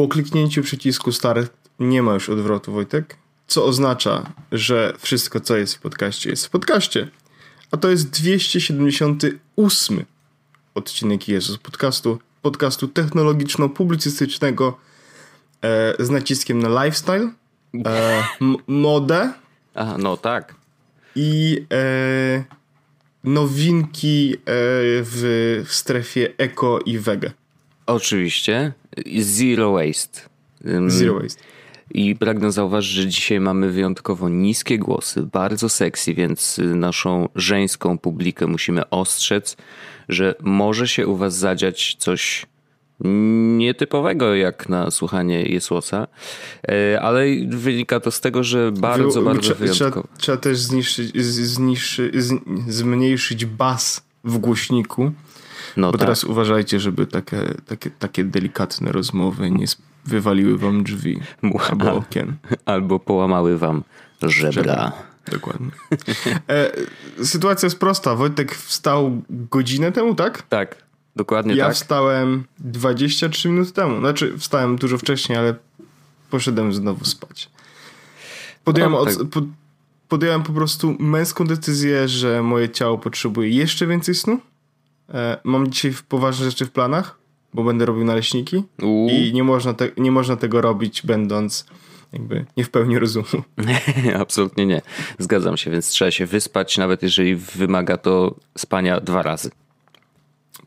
Po kliknięciu przycisku start nie ma już odwrotu, Wojtek, co oznacza, że wszystko, co jest w podcaście, jest w podcaście. A to jest 278 odcinek Jezus podcastu, podcastu technologiczno-publicystycznego e, z naciskiem na lifestyle, e, modę. Aha, no tak. I e, nowinki e, w, w strefie eko i wege. Oczywiście. Zero waste. Zero waste. I pragnę zauważyć, że dzisiaj mamy wyjątkowo niskie głosy, bardzo sexy, więc naszą żeńską publikę musimy ostrzec, że może się u was zadziać coś nietypowego jak na słuchanie Jesłosa, e, ale wynika to z tego, że bardzo, Wy, bardzo trzeba, wyjątkowo. Trzeba, trzeba też zniszczyć, zniszczy, zmniejszyć bas w głośniku, no bo tak. teraz uważajcie, żeby takie, takie, takie delikatne rozmowy nie wywaliły wam drzwi albo okien. Albo połamały wam żebra. żebra. Dokładnie. E, sytuacja jest prosta. Wojtek wstał godzinę temu, tak? Tak, dokładnie ja tak. Ja wstałem 23 minuty temu. Znaczy, wstałem dużo wcześniej, ale poszedłem znowu spać. Podjąłem, no, tak. od, po, podjąłem po prostu męską decyzję, że moje ciało potrzebuje jeszcze więcej snu. E, mam dzisiaj poważne rzeczy w planach bo będę robił naleśniki Uuu. i nie można, te, nie można tego robić będąc jakby nie w pełni rozumu. Absolutnie nie. Zgadzam się, więc trzeba się wyspać, nawet jeżeli wymaga to spania dwa razy.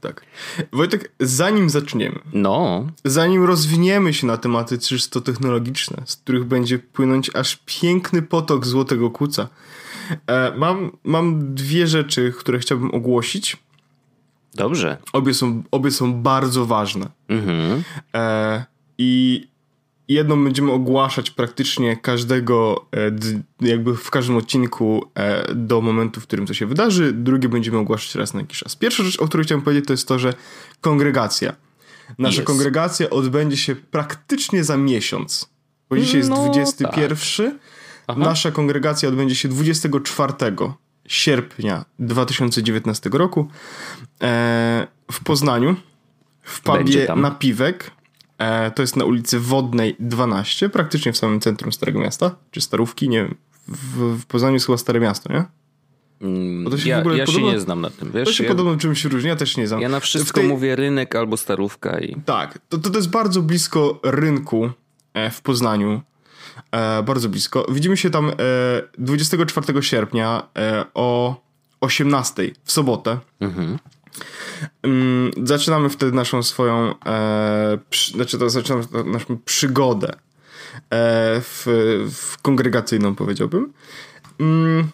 Tak. Wojtek, zanim zaczniemy, no. zanim rozwiniemy się na tematy czysto technologiczne, z których będzie płynąć aż piękny potok złotego kuca, e, mam, mam dwie rzeczy, które chciałbym ogłosić. Dobrze. Obie są, obie są bardzo ważne. Mhm. E, I jedną będziemy ogłaszać praktycznie każdego, e, jakby w każdym odcinku e, do momentu, w którym to się wydarzy. Drugie będziemy ogłaszać raz na jakiś czas. Pierwsza rzecz, o której chciałem powiedzieć, to jest to, że kongregacja. Nasza yes. kongregacja odbędzie się praktycznie za miesiąc. Bo dzisiaj jest no, 21. Tak. Nasza kongregacja odbędzie się 24 sierpnia 2019 roku e, w Poznaniu w pubie Napiwek. E, to jest na ulicy Wodnej 12, praktycznie w samym centrum Starego Miasta, czy Starówki, nie wiem. W, w Poznaniu jest chyba Stare Miasto, nie? Mm, to się ja, w ogóle ja podobno, się nie znam na tym, wiesz? To się ja, podobno czymś różni, ja też nie znam. Ja na wszystko tej... mówię rynek albo starówka i... Tak, to, to jest bardzo blisko rynku e, w Poznaniu. E, bardzo blisko. Widzimy się tam e, 24 sierpnia e, o 18 w sobotę. Mhm. Mm, zaczynamy wtedy naszą swoją, e, przy, znaczy to zaczynamy naszą przygodę e, w, w kongregacyjną, powiedziałbym. Mm,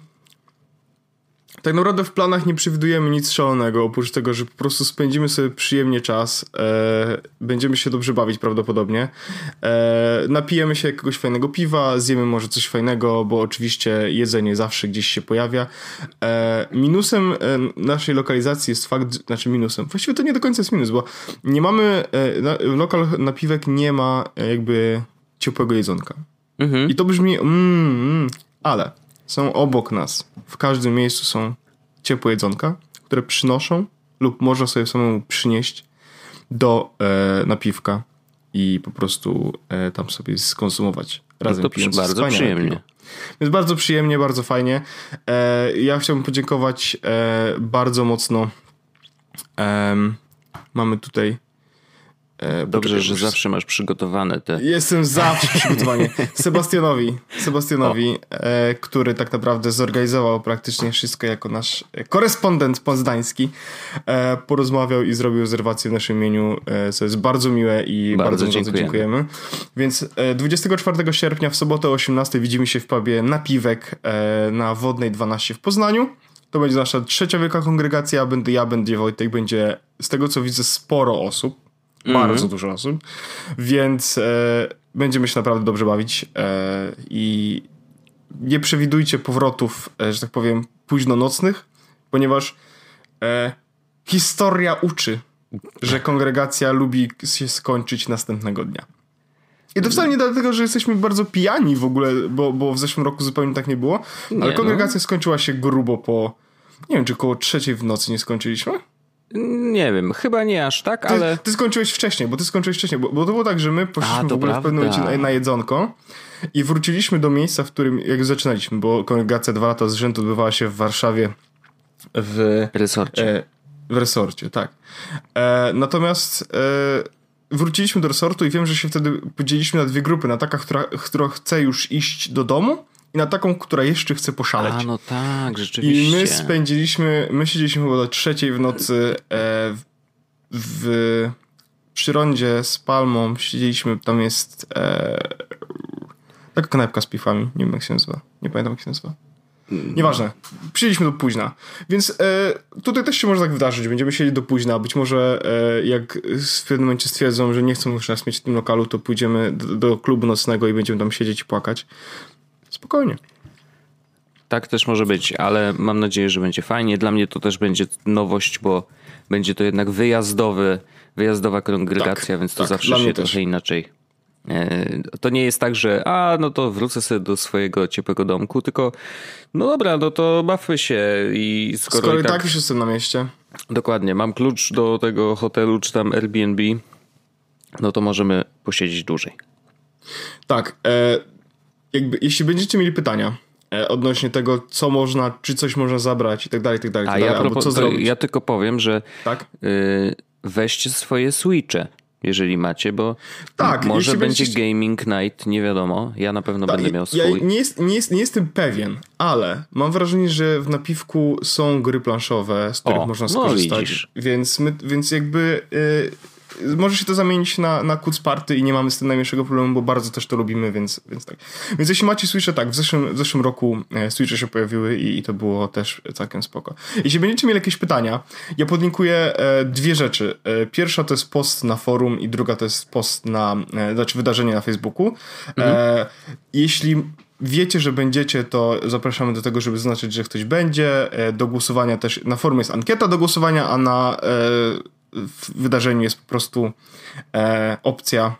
tak naprawdę w planach nie przewidujemy nic szalonego, oprócz tego, że po prostu spędzimy sobie przyjemnie czas, e, będziemy się dobrze bawić prawdopodobnie, e, napijemy się jakiegoś fajnego piwa, zjemy może coś fajnego, bo oczywiście jedzenie zawsze gdzieś się pojawia. E, minusem e, naszej lokalizacji jest fakt, znaczy minusem, właściwie to nie do końca jest minus, bo nie mamy, e, na, lokal napiwek nie ma jakby ciepłego jedzonka. Mhm. I to brzmi, mm, mm, ale są obok nas. W każdym miejscu są ciepłe jedzonka, które przynoszą lub można sobie samemu przynieść do e, napiwka i po prostu e, tam sobie skonsumować razem no to pijąc bardzo przyjemnie. Piwo. Więc bardzo przyjemnie, bardzo fajnie. E, ja chciałbym podziękować e, bardzo mocno. mamy tutaj E, Dobrze, że zawsze masz przygotowane te. Jestem zawsze przygotowany. Sebastianowi, Sebastianowi, e, który tak naprawdę zorganizował praktycznie wszystko jako nasz korespondent poznański. E, porozmawiał i zrobił rezerwację w naszym imieniu, e, co jest bardzo miłe i bardzo, bardzo, dziękujemy. bardzo dziękujemy. Więc 24 e, sierpnia w sobotę o 18 widzimy się w pubie Napiwek e, na Wodnej 12 w Poznaniu. To będzie nasza trzecia wielka kongregacja. Będę ja, będzie Wojtek, będzie z tego co widzę sporo osób mm -hmm. dużo osób, więc e, będziemy się naprawdę dobrze bawić e, i nie przewidujcie powrotów, e, że tak powiem, późno nocnych, ponieważ e, historia uczy, że kongregacja lubi się skończyć następnego dnia. I to wcale nie dlatego, że jesteśmy bardzo pijani w ogóle, bo, bo w zeszłym roku zupełnie tak nie było, nie, ale kongregacja no. skończyła się grubo po, nie wiem, czy około trzeciej w nocy nie skończyliśmy? Nie wiem, chyba nie aż tak, Ty, ale... ty skończyłeś wcześniej, bo ty skończyłeś wcześniej, bo, bo to było tak, że my poszliśmy A, w ogóle w pewnym prawda. momencie na, na jedzonko i wróciliśmy do miejsca, w którym jak zaczynaliśmy, bo kongregacja dwa lata z rzędu odbywała się w Warszawie w, Resorcie. e, w resorcie, tak. E, natomiast e, wróciliśmy do resortu i wiem, że się wtedy podzieliliśmy na dwie grupy, na taka, która, która chce już iść do domu i na taką, która jeszcze chce poszaleć. A, no tak, rzeczywiście. I my spędziliśmy, my siedzieliśmy chyba do trzeciej w nocy e, w, w przy rondzie z Palmą, siedzieliśmy, tam jest e, taka knajpka z piwami, nie wiem jak się nazywa, nie pamiętam jak się nazywa. Nieważne, przyjęliśmy do późna, więc e, tutaj też się może tak wydarzyć, będziemy siedzieć do późna, być może e, jak w pewnym momencie stwierdzą, że nie chcą już nas mieć w tym lokalu, to pójdziemy do, do klubu nocnego i będziemy tam siedzieć i płakać. Spokojnie. Tak też może być, ale mam nadzieję, że będzie fajnie. Dla mnie to też będzie nowość, bo będzie to jednak wyjazdowy, wyjazdowa kongregacja, Tak, więc to tak, zawsze się trochę inaczej. e, To nie jest tak, że a, no to wrócę sobie do swojego ciepłego domku, tylko no dobra, no to bawmy się i skoro, Skoro i tak, tak już jestem na mieście, dokładnie, mam klucz do tego hotelu czy tam Airbnb, no to możemy posiedzieć dłużej. Tak, e, jakby jeśli będziecie mieli pytania e, odnośnie tego, co można, czy coś można zabrać i tak dalej, i tak dalej, A tak ja, dalej, albo ja tylko powiem, że tak? y, weźcie swoje switche, jeżeli macie, bo Tak, może będzie będziecie- gaming night, nie wiadomo. Ja na pewno Ta, będę miał ja swój. nie, jest, nie, jest, nie jestem pewien, ale mam wrażenie, że w napiwku są gry planszowe, z których O, można no skorzystać, widzisz. więc, my, więc jakby y, może się to zamienić na, na Kuc Party i nie mamy z tym najmniejszego problemu, bo bardzo też to lubimy, więc, więc tak. Więc jeśli macie Switche, tak, w zeszłym, w zeszłym roku e, Switche się pojawiły i, i to było też całkiem spoko. Jeśli będziecie mieli jakieś pytania, ja podlinkuję e, dwie rzeczy. E, pierwsza to jest post na forum i druga to jest post na, znaczy wydarzenie na Facebooku. E, jeśli wiecie, że będziecie, to zapraszamy do tego, żeby zaznaczyć, że ktoś będzie. Do głosowania też, na forum jest ankieta do głosowania, a na w wydarzeniu jest po prostu e, opcja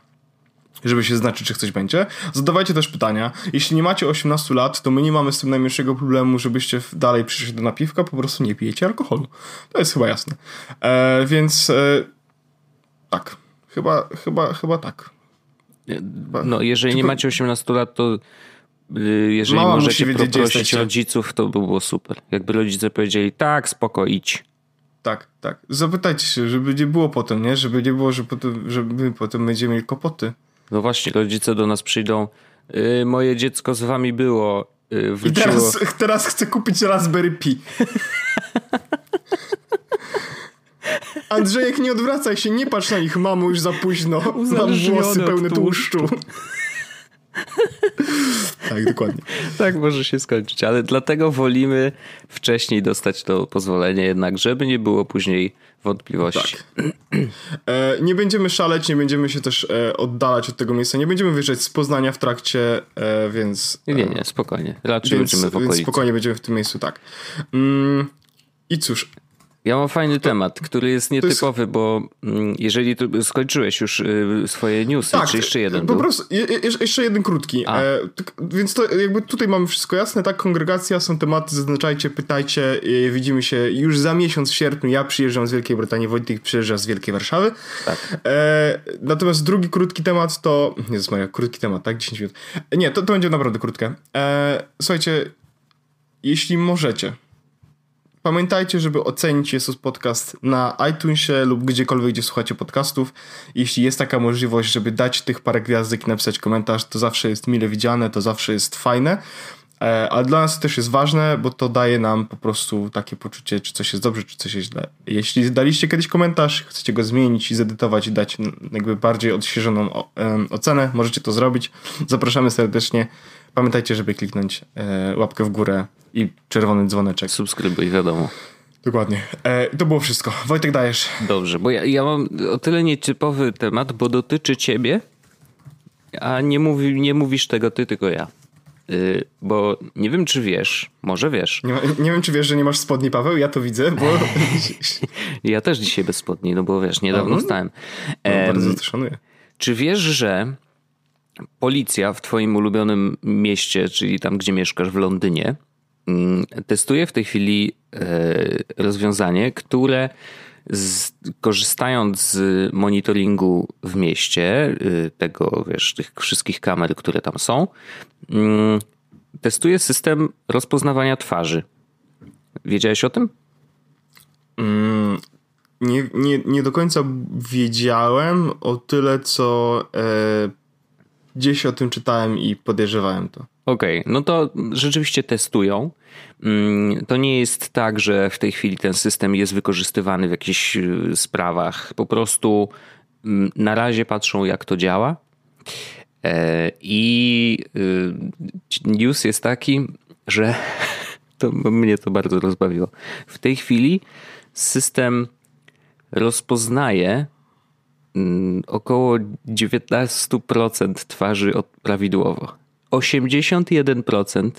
żeby się znaczyć, czy ktoś będzie. Zadawajcie też pytania. Jeśli nie macie 18 lat, to my nie mamy z tym najmniejszego problemu, żebyście dalej przyszli do napiwka, po prostu nie pijecie alkoholu. To jest chyba jasne. E, więc e, tak. Chyba, chyba, chyba tak. No, jeżeli nie macie 18 lat, to y, jeżeli Mama możecie poprosić rodziców, to by było super. Jakby rodzice powiedzieli, tak, spoko, idź. Tak, tak. Zapytajcie się, żeby nie było potem, nie? Żeby nie było, że potem, że my potem będziemy mieli kłopoty. No właśnie, rodzice do nas przyjdą, y, moje dziecko z wami było, y, I teraz, teraz chcę kupić Raspberry Pi. Andrzejek, nie odwracaj się, nie patrz na nich, mamo, już za późno. Mam włosy pełne tłuszczu. tłuszczu. tak, dokładnie. Tak może się skończyć, ale dlatego wolimy wcześniej dostać to pozwolenie jednak, żeby nie było później wątpliwości. Tak. E, nie będziemy szaleć, nie będziemy się też e, oddalać od tego miejsca, nie będziemy wyjeżdżać z Poznania w trakcie, e, więc... Nie, nie, nie, spokojnie. Raczej Więc, będziemy w więc okolicy. spokojnie będziemy w tym miejscu, tak. Mm, I cóż, Ja mam fajny temat, który jest jest- nietypowy, bo mm, jeżeli skończyłeś już y, swoje newsy, czy jeszcze jeden po był? prostu, je, je, jeszcze jeden krótki. E, tak, więc to jakby tutaj mamy wszystko jasne, tak? Kongregacja, są tematy, zaznaczajcie, pytajcie. Widzimy się już za miesiąc w sierpniu. Ja przyjeżdżam z Wielkiej Brytanii, Wojtek przyjeżdża z Wielkiej Warszawy. Tak. E, natomiast drugi krótki temat to... Jezus Maria, krótki temat, tak? 10 minut. E, Nie, to, to będzie naprawdę krótkie. E, słuchajcie, jeśli możecie, Pamiętajcie, żeby ocenić Jesus Podcast na iTunesie lub gdziekolwiek, gdzie słuchacie podcastów. Jeśli jest taka możliwość, żeby dać tych parę gwiazdek i napisać komentarz, to zawsze jest mile widziane, to zawsze jest fajne. E, Ale dla nas też jest ważne, bo to daje nam po prostu takie poczucie, czy coś jest dobrze, czy coś jest źle. Jeśli daliście kiedyś komentarz, chcecie go zmienić i zedytować i dać jakby bardziej odświeżoną ocenę, możecie to zrobić. Zapraszamy serdecznie. Pamiętajcie, żeby kliknąć e, łapkę w górę i czerwony dzwoneczek. Subskrybuj, wiadomo. Dokładnie. E, to było wszystko. Wojtek, dajesz. Dobrze, bo ja, ja mam o tyle nietypowy temat, bo dotyczy ciebie, a nie, mówi, nie mówisz tego ty, tylko ja. Y, bo nie wiem, czy wiesz, może wiesz. Nie, nie wiem, czy wiesz, że nie masz spodni, Paweł? Ja to widzę, bo Ja też dzisiaj bez spodni, no bo wiesz, niedawno Mhm. wstałem. no, bardzo to szanuję. Czy wiesz, że policja w twoim ulubionym mieście, czyli tam, gdzie mieszkasz w Londynie, mm, testuje w tej chwili e, rozwiązanie, które z, korzystając z monitoringu w mieście, y, tego, wiesz, tych wszystkich kamer, które tam są, mm, testuje system rozpoznawania twarzy. Wiedziałeś o tym? Mm, nie, nie, nie do końca wiedziałem o tyle, co e, gdzieś o tym czytałem i podejrzewałem to. Okej, okay, no to rzeczywiście testują. Mm, to nie jest tak, że w tej chwili ten system jest wykorzystywany w jakichś y, sprawach. Po prostu mm, na razie patrzą, jak to działa. E, I y, news jest taki, że to mnie to bardzo rozbawiło. W tej chwili system rozpoznaje około 19% twarzy prawidłowo. 81%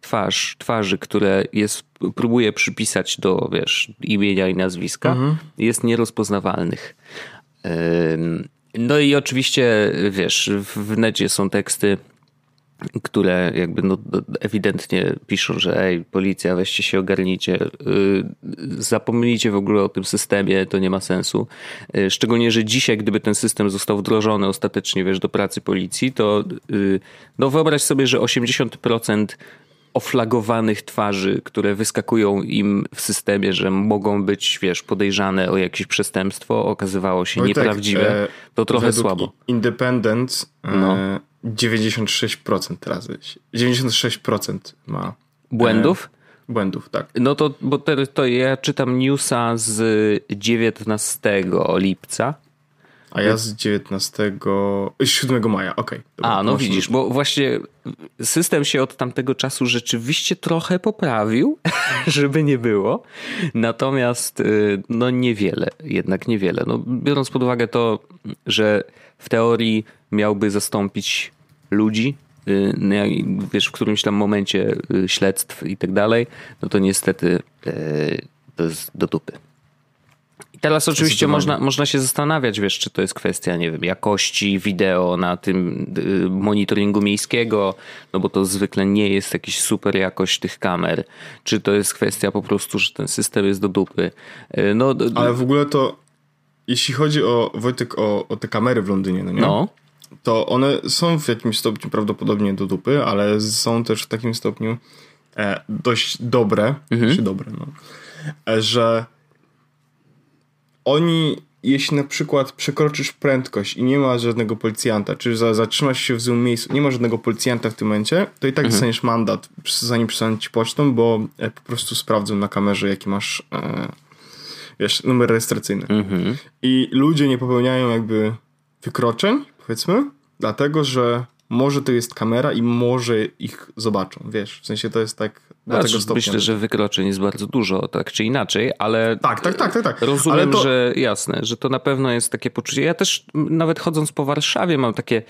twarz, twarzy, które jest, próbuje przypisać do wiesz, imienia i nazwiska, mhm. jest nierozpoznawalnych. No i oczywiście, wiesz, w necie są teksty które jakby no, ewidentnie piszą, że ej, policja, weźcie się, ogarnijcie, y, zapomnijcie w ogóle o tym systemie, to nie ma sensu. Y, szczególnie, że dzisiaj, gdyby ten system został wdrożony ostatecznie, wiesz, do pracy policji, to y, no wyobraź sobie, że 80% oflagowanych twarzy, które wyskakują im w systemie, że mogą być, wiesz, podejrzane o jakieś przestępstwo, okazywało się nieprawdziwe, e, to trochę słabo. Independent e, no. 96% teraz. 96% ma. Błędów? E, błędów, tak. No to, bo to, to ja czytam newsa z 19 lipca a ja z 19, 7 maja, okej. Okay, A, no widzisz, bo właśnie system się od tamtego czasu rzeczywiście trochę poprawił, żeby nie było. Natomiast y, no niewiele, jednak niewiele. No, biorąc pod uwagę to, że w teorii miałby zastąpić ludzi, y, no wiesz, w którymś tam momencie y, śledztw i tak dalej, no to niestety to jest do dupy. Teraz oczywiście można, można się zastanawiać, wiesz, czy to jest kwestia, nie wiem, jakości wideo na tym y, monitoringu miejskiego, no bo to zwykle nie jest jakiś super jakość tych kamer. Czy to jest kwestia po prostu, że ten system jest do dupy. Y, no, Ale w ogóle to, jeśli chodzi o, Wojtek, o, o te kamery w Londynie, no nie? No. To one są w jakimś stopniu prawdopodobnie do dupy, ale są też w takim stopniu e, dość dobre, mhm. czy dobre, no, e, że oni, jeśli na przykład przekroczysz prędkość i nie ma żadnego policjanta, czy zatrzymasz się w złym miejscu, nie ma żadnego policjanta w tym momencie, to i tak mhm. dostaniesz mandat, zanim przestaną ci pocztą, bo e, po prostu sprawdzą na kamerze, jaki masz e, wiesz, numer rejestracyjny. Mhm. I ludzie nie popełniają jakby wykroczeń, powiedzmy, dlatego, że może to jest kamera i może ich zobaczą, wiesz, w sensie to jest tak znaczy, tego stopnia. Myślę, że wykroczeń jest bardzo dużo, tak czy inaczej, ale tak, tak, tak, tak, tak. rozumiem, to... że jasne, że to na pewno jest takie poczucie. Ja też nawet chodząc po Warszawie mam takie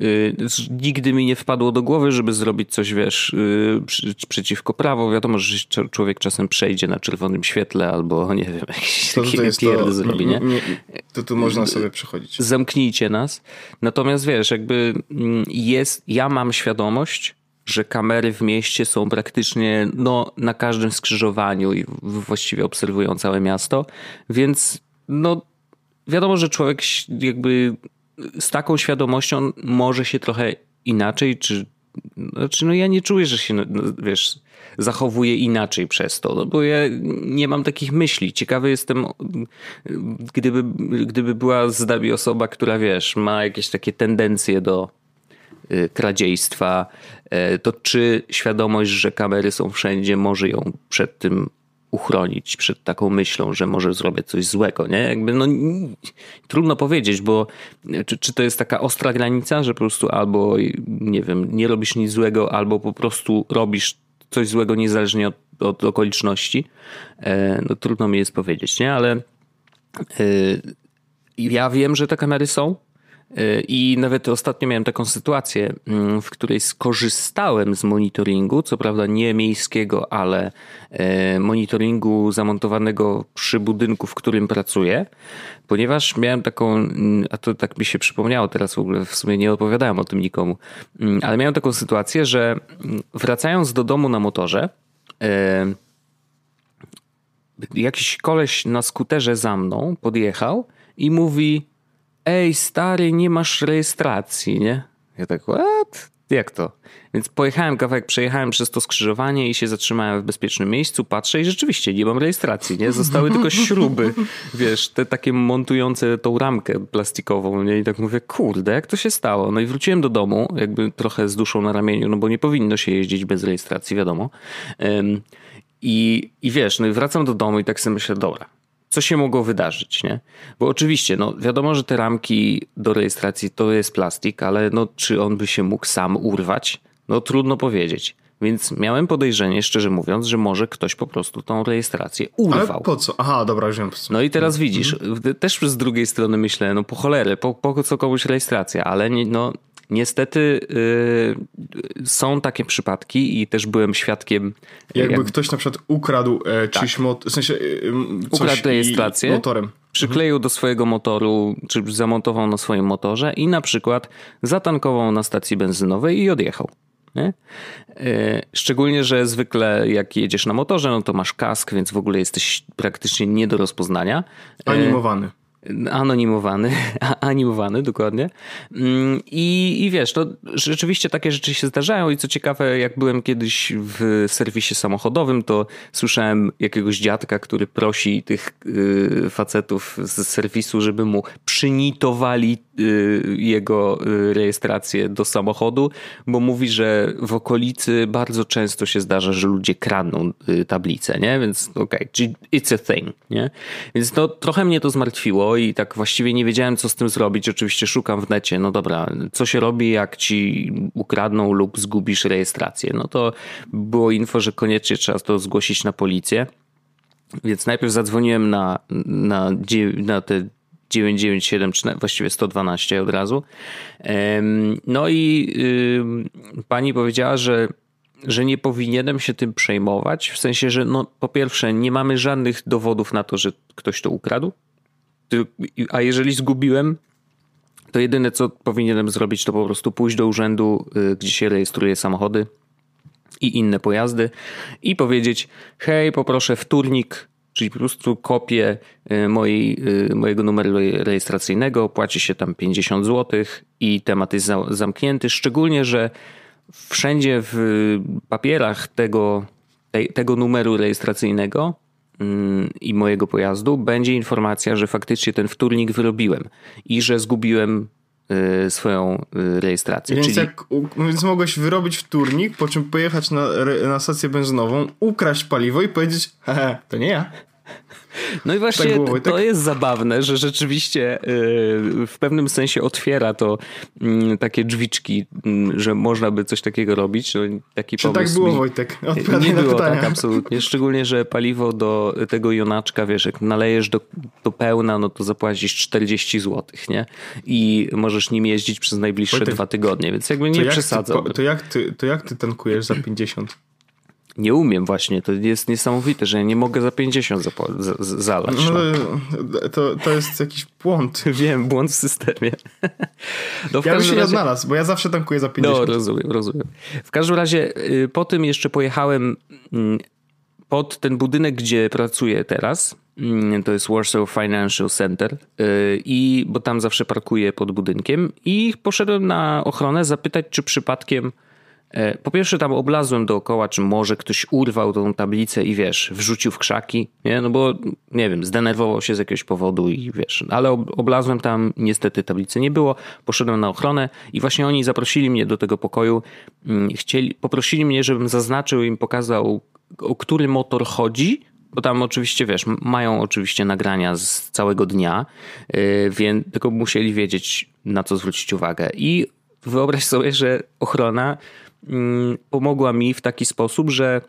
yy, nigdy mi nie wpadło do głowy, żeby zrobić coś, wiesz, yy, przy, przeciwko prawu. Wiadomo, że człowiek czasem przejdzie na czerwonym świetle albo nie wiem, jakiś to, jest to, zrobi, nie? nie? To tu można sobie przechodzić. Zamknijcie nas. Natomiast wiesz, jakby mm, jest, ja mam świadomość, że kamery w mieście są praktycznie no, na każdym skrzyżowaniu i właściwie obserwują całe miasto, więc no, wiadomo, że człowiek jakby z taką świadomością może się trochę inaczej, czy znaczy, no ja nie czuję, że się, no, wiesz, zachowuje inaczej przez to, no bo ja nie mam takich myśli. Ciekawy jestem, gdyby, gdyby była z nami osoba, która, wiesz, ma jakieś takie tendencje do kradziejstwa, y, to czy świadomość, że kamery są wszędzie, może ją przed tym uchronić, przed taką myślą, że może zrobić coś złego, nie? Jakby no trudno powiedzieć, bo czy, czy to jest taka ostra granica, że po prostu albo, nie wiem, nie robisz nic złego, albo po prostu robisz coś złego niezależnie od, od okoliczności. E, no trudno mi jest powiedzieć, nie? Ale y, ja wiem, że te kamery są, Y, I nawet ostatnio miałem taką sytuację, mm, w której skorzystałem z monitoringu, co prawda nie miejskiego, ale y, monitoringu zamontowanego przy budynku, w którym pracuję, ponieważ miałem taką, mm, a to tak mi się przypomniało teraz w ogóle, w sumie nie opowiadałem o tym nikomu, mm, ale miałem taką sytuację, że wracając do domu na motorze, y, jakiś koleś na skuterze za mną podjechał i mówi ej stary, nie masz rejestracji, nie? Ja tak, what? Jak to? Więc pojechałem kawałek, przejechałem przez to skrzyżowanie i się zatrzymałem w bezpiecznym miejscu, patrzę i rzeczywiście nie mam rejestracji, nie? Zostały tylko śruby, wiesz, te takie montujące tą ramkę plastikową, nie? I tak mówię, kurde, jak to się stało? No i wróciłem do domu, jakby trochę z duszą na ramieniu, no bo nie powinno się jeździć bez rejestracji, wiadomo. I, i wiesz, no i wracam do domu i tak sobie myślę, dobra, co się mogło wydarzyć, nie? Bo oczywiście, no wiadomo, że te ramki do rejestracji to jest plastik, ale no czy on by się mógł sam urwać? No trudno powiedzieć. Więc miałem podejrzenie, szczerze mówiąc, że może ktoś po prostu tą rejestrację urwał. Ale po co? Aha, dobra, już wiem. No i teraz widzisz, mhm. też z drugiej strony myślę, no po cholery, po, po co komuś rejestracja, ale nie, no Niestety yy, są takie przypadki i też byłem świadkiem. Jakby jak... ktoś na przykład ukradł e, tak. w sensie yy, ukradł rejestrację motorem. Przykleił mhm. do swojego motoru, czy zamontował na swoim motorze i na przykład zatankował na stacji benzynowej i odjechał. Nie? E, szczególnie, że zwykle jak jedziesz na motorze, no to masz kask, więc w ogóle jesteś praktycznie nie do rozpoznania. E, Animowany. Anonimowany, animowany, dokładnie. Mm, I, I wiesz, to rzeczywiście takie rzeczy się zdarzają i co ciekawe, jak byłem kiedyś w serwisie samochodowym, to słyszałem jakiegoś dziadka, który prosi tych y, facetów z serwisu, żeby mu przynitowali y, jego y, rejestrację do samochodu, bo mówi, że w okolicy bardzo często się zdarza, że ludzie kradną tablicę, nie? Więc okej, okay, it's a thing, nie? Więc to trochę mnie to zmartwiło i tak właściwie nie wiedziałem, co z tym zrobić. Oczywiście szukam w necie, no dobra, co się robi, jak ci ukradną lub zgubisz rejestrację? No to było info, że koniecznie trzeba to zgłosić na policję. Więc najpierw zadzwoniłem na, na, na te 997, czy właściwie 112 od razu. No i pani powiedziała, że że nie powinienem się tym przejmować, w sensie, że no, po pierwsze nie mamy żadnych dowodów na to, że ktoś to ukradł, a jeżeli zgubiłem, to jedyne co powinienem zrobić, to po prostu pójść do urzędu, y, gdzie się rejestruje samochody i inne pojazdy i powiedzieć: Hej, poproszę wtórnik, czyli po prostu kopię y, mojej, y, mojego numeru rejestracyjnego, płaci się tam 50 zł i temat jest zamknięty. Szczególnie, że wszędzie w papierach tego, tego numeru rejestracyjnego i mojego pojazdu będzie informacja, że faktycznie ten wtórnik wyrobiłem i że zgubiłem y, swoją y, rejestrację. Więc, Czyli... jak, więc mogłeś wyrobić wtórnik, po czym pojechać na, na stację benzynową, ukraść paliwo i powiedzieć, hehe, to nie ja. No i właśnie tak to jest zabawne, że rzeczywiście y, w pewnym sensie otwiera to mm, takie drzwiczki, mm, że można by coś takiego robić. Taki Czy tak było, mi... Wojtek? Odpowiadaj nie było tak, absolutnie. Szczególnie, że paliwo do tego jonaczka, wiesz, jak nalejesz do, do pełna, no to zapłacisz 40 zł, nie? I możesz nim jeździć przez najbliższe Wojtek, dwa tygodnie, więc jakby nie przesadzam. To, to, jak ty, to jak ty tankujesz za 50? Nie umiem właśnie, to jest niesamowite, że ja nie mogę za 50 zalać. No. no. To, to jest jakiś błąd. Wiem, błąd w systemie. No, w ja bym się razie... nie odnalazł, bo ja zawsze tankuję za 50. No, rozumiem, rozumiem. W każdym razie y, po tym jeszcze pojechałem mm, pod ten budynek, gdzie pracuję teraz. Mm, to jest Warsaw Financial Center y, i bo tam zawsze parkuję pod budynkiem i poszedłem na ochronę zapytać, czy przypadkiem E, po pierwsze tam oblazłem dookoła, czy może ktoś urwał tą tablicę i wiesz, wrzucił w krzaki, nie? No bo nie wiem, zdenerwował się z jakiegoś powodu i wiesz, ale oblazłem tam, niestety tablicy nie było, poszedłem na ochronę i właśnie oni zaprosili mnie do tego pokoju, mm, chcieli, poprosili mnie, żebym zaznaczył im, pokazał o który motor chodzi, bo tam oczywiście, wiesz, mają oczywiście nagrania z całego dnia, e, więc tylko musieli wiedzieć, na co zwrócić uwagę. I wyobraź sobie, że ochrona pomogła mi w taki sposób, że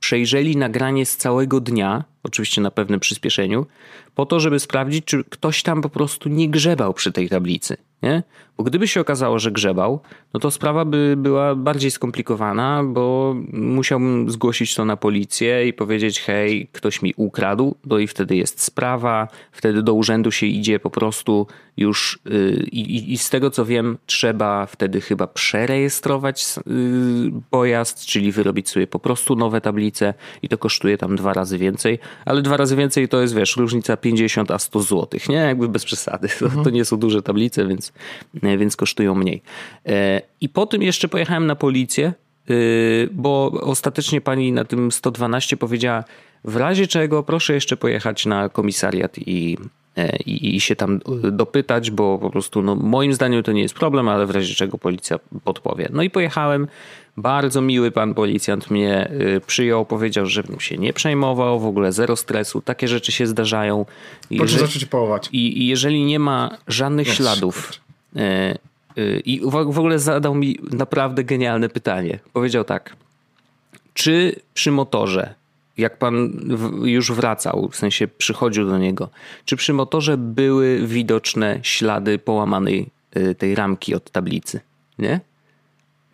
przejrzeli nagranie z całego dnia, oczywiście na pewnym przyspieszeniu, po to, żeby sprawdzić, czy ktoś tam po prostu nie grzebał przy tej tablicy. Nie? Bo gdyby się okazało, że grzebał, no to sprawa by była bardziej skomplikowana, bo musiałbym zgłosić to na policję i powiedzieć: hej, ktoś mi ukradł, bo i wtedy jest sprawa, wtedy do urzędu się idzie po prostu już yy, i, i z tego co wiem, trzeba wtedy chyba przerejestrować yy, pojazd, czyli wyrobić sobie po prostu nowe tablice i to kosztuje tam dwa razy więcej, ale dwa razy więcej to jest, wiesz, różnica 50 a 100 zł, nie? Jakby bez przesady. To, to nie są duże tablice, więc, więc kosztują mniej. E, I po tym jeszcze pojechałem na policję, y, bo ostatecznie pani na tym 112 powiedziała, w razie czego proszę jeszcze pojechać na komisariat i, e, i, i się tam dopytać, bo po prostu no, moim zdaniem to nie jest problem, ale w razie czego policja podpowie. No i pojechałem. Bardzo miły pan policjant mnie y, przyjął, powiedział, żebym się nie przejmował, w ogóle zero stresu, takie rzeczy się zdarzają. Proszę zacząć połować. I, jeżeli nie ma żadnych śladów e, y, i w ogóle zadał mi naprawdę genialne pytanie. Powiedział tak, czy przy motorze jak pan już wracał, w sensie przychodził do niego, czy przy motorze były widoczne ślady połamanej y, tej ramki od tablicy? Nie?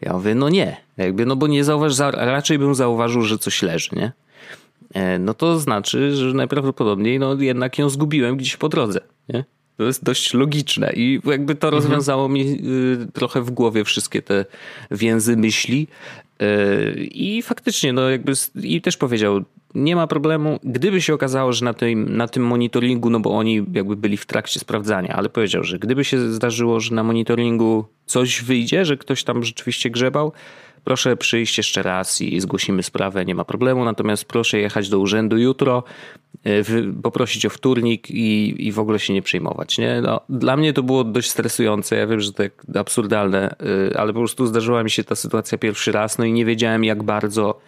Ja mówię, no nie. Jakby, no bo nie zauważ, raczej bym zauważył, że coś leży, nie? E, no to znaczy, że najprawdopodobniej no jednak ją zgubiłem gdzieś po drodze, nie? To jest dość logiczne i jakby to mhm. rozwiązało mi y, trochę w głowie wszystkie te więzy myśli. Y, I faktycznie, no jakby, i też powiedział, nie ma problemu, gdyby się okazało, że na tym, na tym monitoringu, no bo oni jakby byli w trakcie sprawdzania, ale powiedział, że gdyby się zdarzyło, że na monitoringu coś wyjdzie, że ktoś tam rzeczywiście grzebał, proszę przyjść jeszcze raz i zgłosimy sprawę, nie ma problemu, natomiast proszę jechać do urzędu jutro, e, poprosić o wtórnik i, i w ogóle się nie przejmować. Nie? No, dla mnie to było dość stresujące, ja wiem, że to tak absurdalne, e, ale po prostu zdarzyła mi się ta sytuacja pierwszy raz, no i nie wiedziałem jak bardzo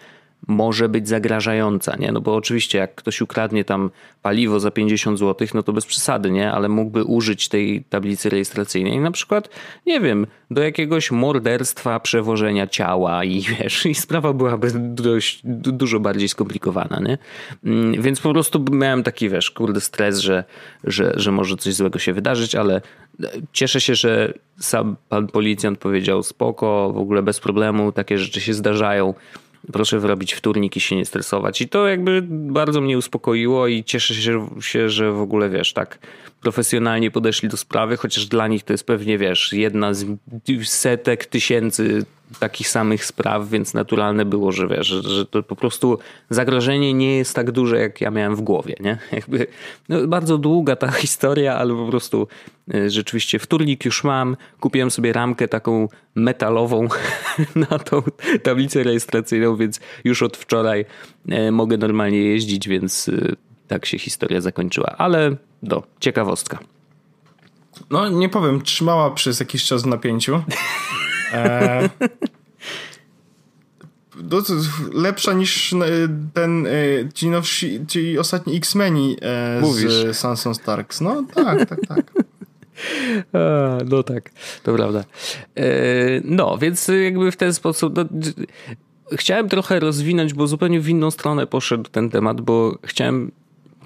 może być zagrażająca, nie? No bo oczywiście jak ktoś ukradnie tam paliwo za 50 zł, no to bez przesady, nie? Ale mógłby użyć tej tablicy rejestracyjnej na przykład, nie wiem, do jakiegoś morderstwa, przewożenia ciała i wiesz, i sprawa byłaby dość, dużo bardziej skomplikowana, nie? Mm, więc po prostu miałem taki, wiesz, kurde stres, że, że, że może coś złego się wydarzyć, ale cieszę się, że sam pan policjant powiedział spoko, w ogóle bez problemu, takie rzeczy się zdarzają proszę wyrobić wtórnik i się nie stresować. I to jakby bardzo mnie uspokoiło i cieszę się, że w ogóle wiesz, tak profesjonalnie podeszli do sprawy, chociaż dla nich to jest pewnie, wiesz, jedna z setek tysięcy takich samych spraw, więc naturalne było, że wiesz, że, że to po prostu zagrożenie nie jest tak duże, jak ja miałem w głowie, nie? Jakby, no, bardzo długa ta historia, ale po prostu e, rzeczywiście wtórnik już mam, kupiłem sobie ramkę taką metalową na tą tablicę rejestracyjną, więc już od wczoraj e, mogę normalnie jeździć, więc e, tak się historia zakończyła, ale do, ciekawostka. No, nie powiem, trzymała przez jakiś czas w napięciu. E... No, lepsza niż e, ten, e, ci, nowsi, ci ostatni X-Meni e, z Sanson Starks. No tak, tak, tak. A, no tak, to prawda. No, więc jakby w ten sposób. No, chciałem trochę rozwinąć, bo zupełnie w inną stronę poszedł ten temat, bo chciałem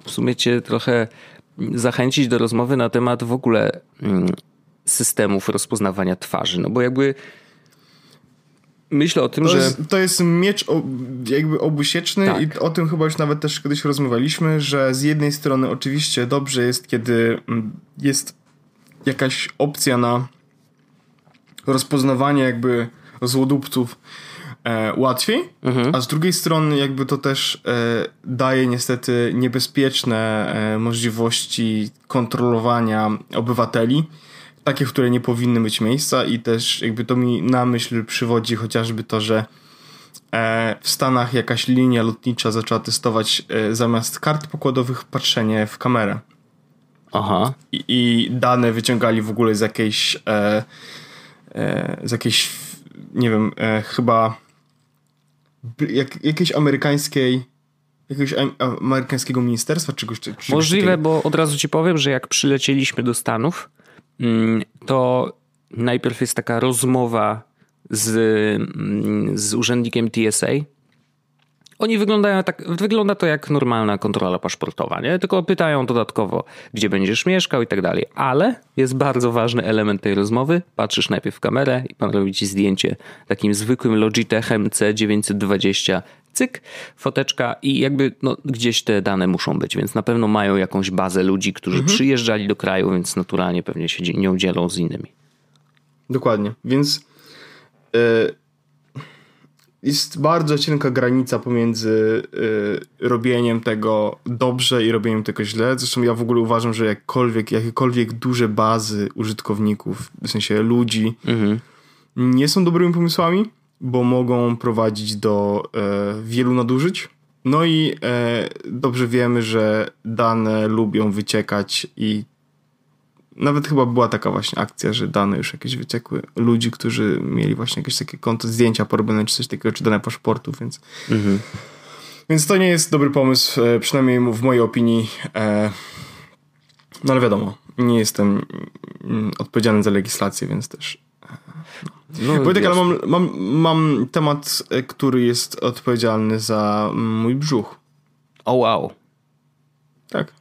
w sumie cię trochę zachęcić do rozmowy na temat w ogóle mm, systemów rozpoznawania twarzy. No bo jakby myślę o tym, to że. Jest, to jest miecz jakby obusieczny tak. i o tym chyba już nawet też kiedyś rozmawialiśmy, że z jednej strony oczywiście dobrze jest, kiedy mm, jest jakaś opcja na rozpoznawanie jakby złodupców e, łatwiej, mhm. a z drugiej strony jakby to też e, daje niestety niebezpieczne e, możliwości kontrolowania obywateli, takie, w które nie powinny być miejsca i też jakby to mi na myśl przywodzi chociażby to, że e, w Stanach jakaś linia lotnicza zaczęła testować e, zamiast kart pokładowych patrzenie w kamerę. Aha. I, i dane wyciągali w ogóle z jakiejś e, z jakiejś nie wiem, chyba jak, jakiejś amerykańskiej jakiegoś amerykańskiego ministerstwa czegoś, czegoś Możliwe, takiego. bo od razu ci powiem, że jak przylecieliśmy do Stanów, mm, to najpierw jest taka rozmowa z, mm, z urzędnikiem TSA. Oni wyglądają tak, wygląda to jak normalna kontrola paszportowa, nie? Tylko pytają dodatkowo, gdzie będziesz mieszkał i tak dalej. Ale jest bardzo ważny element tej rozmowy. Patrzysz najpierw w kamerę i pan robi ci zdjęcie takim zwykłym Logitechem C920 cyk, foteczka i jakby no, gdzieś te dane muszą być, więc na pewno mają jakąś bazę ludzi, którzy mhm. przyjeżdżali do kraju, więc naturalnie pewnie się nie udzielą z innymi. Dokładnie, więc yy, jest bardzo cienka granica pomiędzy yy, robieniem tego dobrze i robieniem tego źle. Zresztą ja w ogóle uważam, że jakkolwiek, jakiekolwiek duże bazy użytkowników, w sensie ludzi, mhm. nie są dobrymi pomysłami, bo mogą prowadzić do e, wielu nadużyć. No i e, dobrze wiemy, że dane lubią wyciekać i nawet chyba była taka właśnie akcja, że dane już jakieś wyciekły ludzi, którzy mieli właśnie jakieś takie konto, zdjęcia porobione czy coś takiego, czy dane paszportów, więc mhm. więc to nie jest dobry pomysł, e, przynajmniej w mojej opinii. E, no ale wiadomo, nie jestem mm, odpowiedzialny za legislację, więc też no, Wojtek, ale mam, mam, mam temat, e, który jest odpowiedzialny za mój brzuch. O wow. Tak.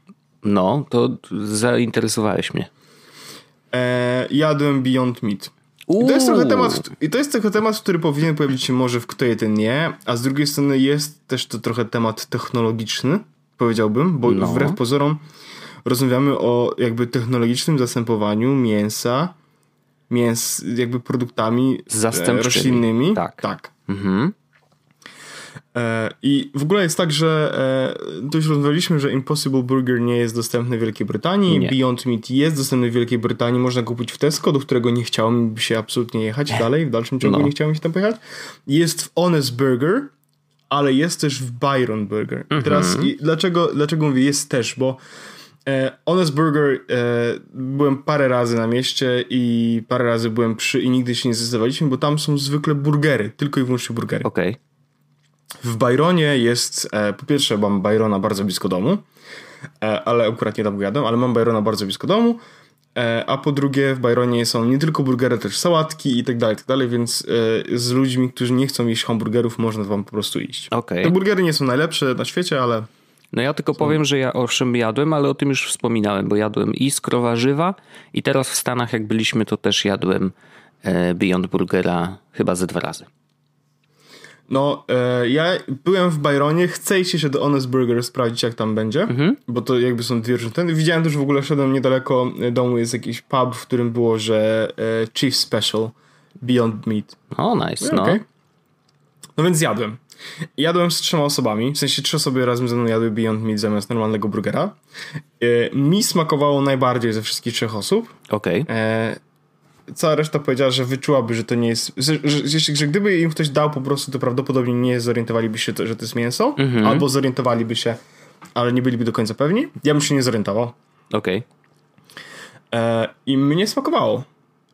No, to zainteresowałeś mnie. E, jadłem Beyond Meat. I to, jest trochę temat, I to jest trochę temat, który powinien pojawić się może w Kto je ten nie, a z drugiej strony jest też to trochę temat technologiczny, powiedziałbym, bo no. wbrew pozorom rozmawiamy o jakby technologicznym zastępowaniu mięsa mięs, jakby produktami e, Zastępczymi. roślinnymi. Tak. tak. Mhm. E, I w ogóle jest tak, że e, to już rozmawialiśmy, że Impossible Burger nie jest dostępny w Wielkiej Brytanii. Nie. Beyond Meat jest dostępny w Wielkiej Brytanii. Można kupić w Tesco, do którego nie chciałem się absolutnie jechać dalej. W dalszym ciągu no. nie chciałem się tam pojechać. Jest w Honest Burger, ale jest też w Byron Burger. Mhm. Teraz dlaczego, dlaczego mówię jest też, bo E, Honest Burger e, byłem parę razy na mieście i parę razy byłem przy i nigdy się nie zdecydowaliśmy, bo tam są zwykle burgery, tylko i wyłącznie burgery. Okej. Okay. W Byronie jest, e, po pierwsze mam Byrona bardzo blisko domu, e, ale akurat nie tam jadę, ale mam Byrona bardzo blisko domu, e, a po drugie w Byronie są nie tylko burgery, też sałatki i tak dalej, tak dalej, więc z ludźmi, którzy nie chcą jeść hamburgerów, można wam po prostu iść. Okay. Te burgery nie są najlepsze na świecie, ale no ja tylko powiem, że ja owszem jadłem, ale o tym już wspominałem, bo jadłem i skrowarzywa i teraz w Stanach jak byliśmy, to też jadłem Beyond Burgera chyba ze dwa razy. No, e, ja byłem w Byronie, chcę iść się do Honest Burger sprawdzić, jak tam będzie, mhm. bo to jakby są dwie różne. Widziałem też w ogóle, szedłem niedaleko domu, jest jakiś pub, w którym było, że e, Chief Special Beyond Meat. O, nice, no. Okay. No więc jadłem. Jadłem z trzema osobami, w sensie trzy osoby razem ze mną jadły Beyond Meat zamiast normalnego burgera. E, mi smakowało najbardziej ze wszystkich trzech osób. Okej. Okay. E, cała reszta powiedziała, że wyczułaby, że to nie jest. Że, że, że, że, gdyby im ktoś dał po prostu, to prawdopodobnie nie zorientowaliby się, to, że to jest mięso, mm-hmm. albo zorientowaliby się, ale nie byliby do końca pewni. Ja bym się nie zorientował. Okej. Okay. E, I mnie smakowało.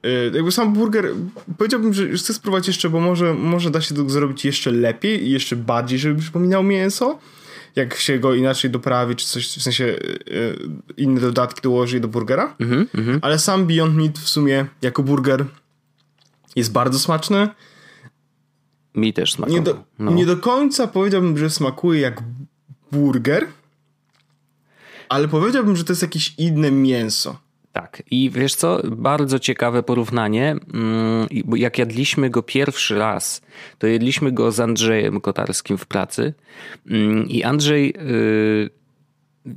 Y, jakby sam burger, powiedziałbym, że chcę spróbować jeszcze, bo może, może da się to zrobić jeszcze lepiej i jeszcze bardziej, żeby przypominał mięso. Jak się go inaczej doprawi, czy coś, w sensie yy, inne dodatki dołoży do burgera. Mm -hmm. Ale sam Beyond Meat w sumie jako burger jest bardzo smaczny. Mi też smakuje. Nie do, no. nie do końca powiedziałbym, że smakuje jak burger, ale powiedziałbym, że to jest jakieś inne mięso. Tak, i wiesz co, bardzo ciekawe porównanie. Mm, jak jadliśmy go pierwszy raz, to jedliśmy go z Andrzejem Kotarskim w pracy. Mm, I Andrzej, y,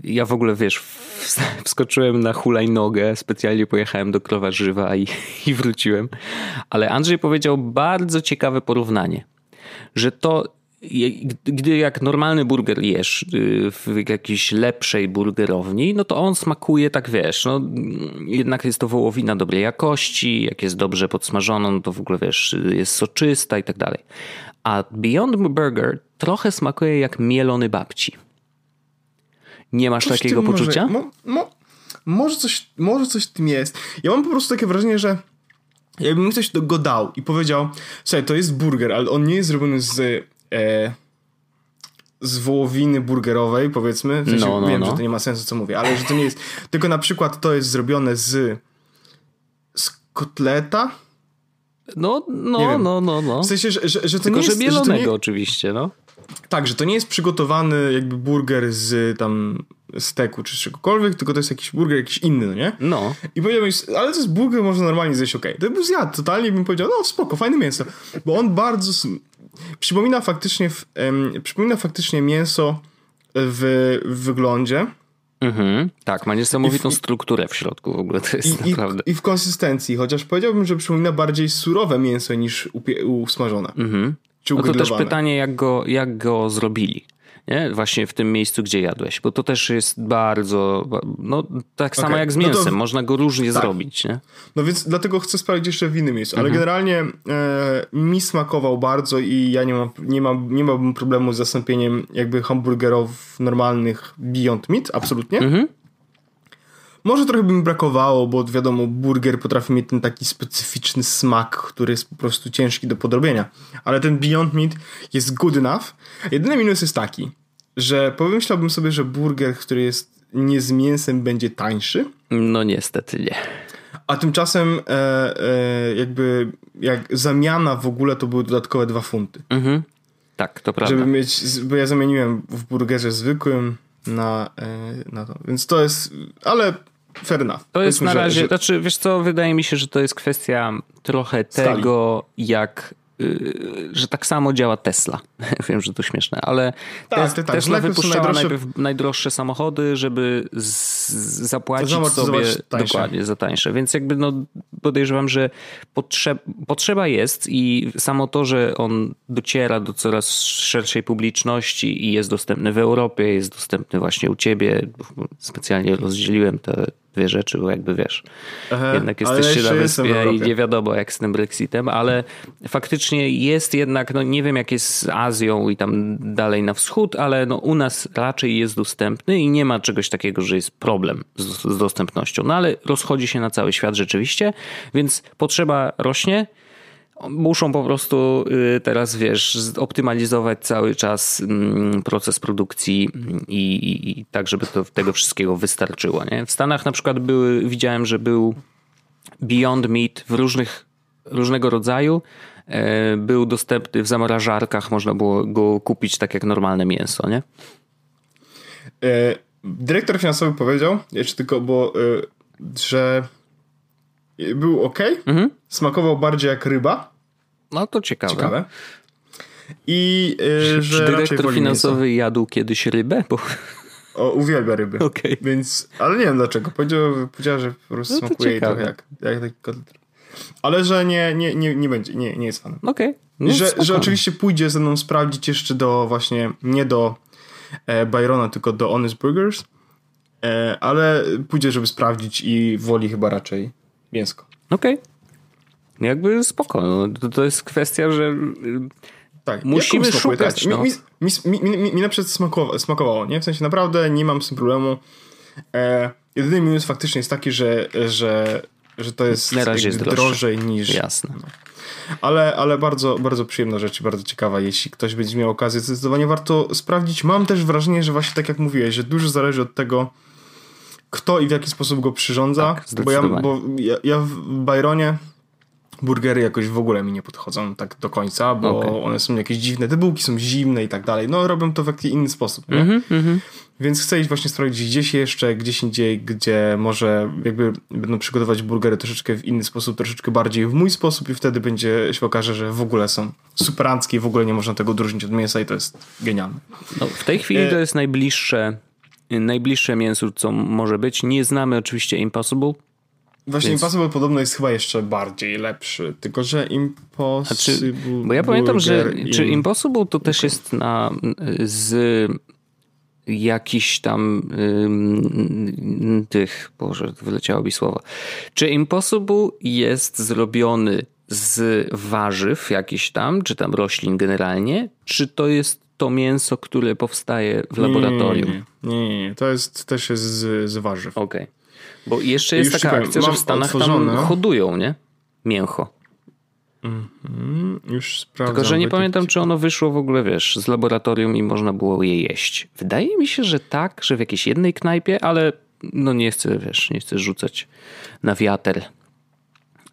ja w ogóle wiesz, wskoczyłem na hulajnogę, specjalnie pojechałem do Krowarzywa i, i wróciłem. Ale Andrzej powiedział bardzo ciekawe porównanie, że to gdy jak normalny burger jesz y, w jakiejś lepszej burgerowni, no to on smakuje tak wiesz, no jednak jest to wołowina dobrej jakości, jak jest dobrze podsmażona, no to w ogóle wiesz, jest soczysta i tak dalej. A Beyond Burger trochę smakuje jak mielony babci. Nie masz coś takiego poczucia? Może, mo, mo, może, coś, może coś w tym jest. Ja mam po prostu takie wrażenie, że jakbym ktoś go dał i powiedział, słuchaj, to jest burger, ale on nie jest zrobiony z e, z wołowiny burgerowej, powiedzmy. W sensie no, no, wiem, no. że to nie ma sensu, co mówię, ale że to nie jest. Tylko na przykład to jest zrobione z, z kotleta. No, no, no, no, no. W sensie, że, że, że to Tylko, nie jest... mielonego że nie, oczywiście, no. tak, że to nie jest przygotowany jakby burger z tam steku czy czegokolwiek, tylko to jest jakiś burger jakiś inny, no nie? No. I powiedziałbym, ale to jest burger, można normalnie zjeść, okej. To bym zjadł totalnie bym powiedział, no spoko, fajne mięso. Bo on bardzo... Przypomina faktycznie, em, przypomina faktycznie mięso w, w wyglądzie Mhm. Tak, ma niesamowitą w- strukturę w środku w ogóle, to jest i, naprawdę... i w konsystencji, chociaż powiedziałbym, że przypomina bardziej surowe mięso niż upie, usmażone. Mhm. No to też pytanie, jak go, jak go zrobili. Nie? Właśnie w tym miejscu, gdzie jadłeś, bo to też jest bardzo, no tak samo jak z no to- mięsem, można go różnie Tak. zrobić, nie? No więc dlatego chcę sprawdzić jeszcze w innym miejscu. Mhm. Ale generalnie e, mi smakował bardzo i ja nie mam, nie mam, nie mam problemu z zastąpieniem jakby hamburgerów normalnych Beyond Meat, absolutnie. Mhm. Może trochę by mi brakowało, bo wiadomo, burger potrafi mieć ten taki specyficzny smak, który jest po prostu ciężki do podrobienia. Ale ten Beyond Meat jest good enough. Jedyny minus jest taki, że pomyślałbym sobie, że burger, który jest nie z mięsem, będzie tańszy. No niestety nie. A tymczasem e, e, jakby jak zamiana w ogóle to były dodatkowe dwa funty. Mhm. Tak, to prawda. Żeby mieć, bo ja zamieniłem w burgerze zwykłym na, e, na to. Więc to jest, ale fair enough. To jest na że- razie, że- znaczy wiesz co, wydaje mi się, że to jest kwestia trochę Skali. tego, jak y, że tak samo działa Tesla. Wiem, że to śmieszne, ale Tak, Tes- tak. Tesla Najpierw wypuszczała najdroższe- najpierw najdroższe samochody, żeby z, zapłacić sobie tańsze. dokładnie za tańsze. Więc jakby no podejrzewam, że potrzeb, potrzeba jest i samo to, że on dociera do coraz szerszej publiczności i jest dostępny w Europie, jest dostępny właśnie u ciebie. Specjalnie rozdzieliłem te dwie rzeczy, bo jakby wiesz, Aha, jednak jesteście na wyspie i nie wiadomo jak z tym Brexitem, ale faktycznie jest jednak, no nie wiem jak jest z Azją i tam dalej na wschód, ale no u nas raczej jest dostępny i nie ma czegoś takiego, że jest problem z, z dostępnością. No ale rozchodzi się na cały świat rzeczywiście, więc potrzeba rośnie. Muszą po prostu y, teraz, wiesz, optymalizować cały czas mm, proces produkcji i, i, i tak, żeby to tego wszystkiego wystarczyło. Nie? W Stanach na przykład były, widziałem, że był Beyond Meat w różnych, różnego rodzaju. e, Był dostępny w zamrażarkach, można było go kupić tak jak normalne mięso, nie? E, dyrektor finansowy powiedział, jeszcze tylko, bo e, że był ok, Mhm. smakował bardziej jak ryba, No to ciekawe. ciekawe. I e, Czy że raczej dyrektor finansowy jadł kiedyś rybę? Bo... O, uwielbia ryby. Okej. Więc, ale nie wiem dlaczego. Powiedział, powiedziała, że po prostu No smakuje jej trochę jak, jak taki kotlet. Ale że nie, nie, nie, nie będzie, nie, nie jest fanem. Okej. I No, że, że oczywiście pójdzie ze mną sprawdzić jeszcze do właśnie, nie do e, Byrona, tylko do Honest Burgers, e, ale pójdzie, żeby sprawdzić i woli chyba raczej mięsko. Okej. Jakby spoko. No, to, to jest kwestia, że Tak, Musimy smakuje? szukać, Tak, no. mi, mi, mi, mi, mi, na przykład smakowało, smakowało, nie? W sensie naprawdę nie mam z tym problemu. E, jedyny minus faktycznie jest taki, że, że, że to jest, Na razie jest drożej niż... jasne. Ale, ale bardzo, bardzo przyjemna rzecz i bardzo ciekawa. Jeśli ktoś będzie miał okazję, zdecydowanie warto sprawdzić. Mam też wrażenie, że właśnie tak jak mówiłeś, że dużo zależy od tego, kto i w jaki sposób go przyrządza. Tak, bo ja, bo ja, ja w Byronie burgery jakoś w ogóle mi nie podchodzą tak do końca, bo Okej. one są jakieś dziwne, te bułki są zimne i tak dalej. No robią to w jakiś inny sposób, nie? Mhm, mhm. Więc chcę iść właśnie sprawdzić gdzieś jeszcze, gdzieś indziej, gdzie może jakby będą przygotować burgery troszeczkę w inny sposób, troszeczkę bardziej w mój sposób i wtedy będzie się okaże, że w ogóle są superanckie i w ogóle nie można tego odróżnić od mięsa i to jest genialne. No, w tej chwili E- to jest najbliższe, najbliższe mięsu, co może być. Nie znamy oczywiście Impossible. Właśnie Więc- Impossible podobno jest chyba jeszcze bardziej lepszy, tylko że Impossible Bo ja pamiętam, że Burger czy in- Impossible to też jest na z jakichś tam ym, tych, Boże, wyleciało mi słowo. Czy Impossible jest zrobiony z warzyw jakiś tam, czy tam roślin generalnie, czy to jest to mięso, które powstaje w laboratorium? Nie, nie, nie, nie. to jest też jest z, z warzyw. Okej. Bo jeszcze jest taka powiem, akcja, że w Stanach otworzone. tam hodują, nie? Mięcho. Mm, Już sprawdzam. Tylko, że nie pamiętam, czy ono wyszło w ogóle, wiesz, z laboratorium i można było je jeść. Wydaje mi się, że tak, że w jakiejś jednej knajpie, ale no nie chcę, wiesz, nie chcę rzucać na wiatr.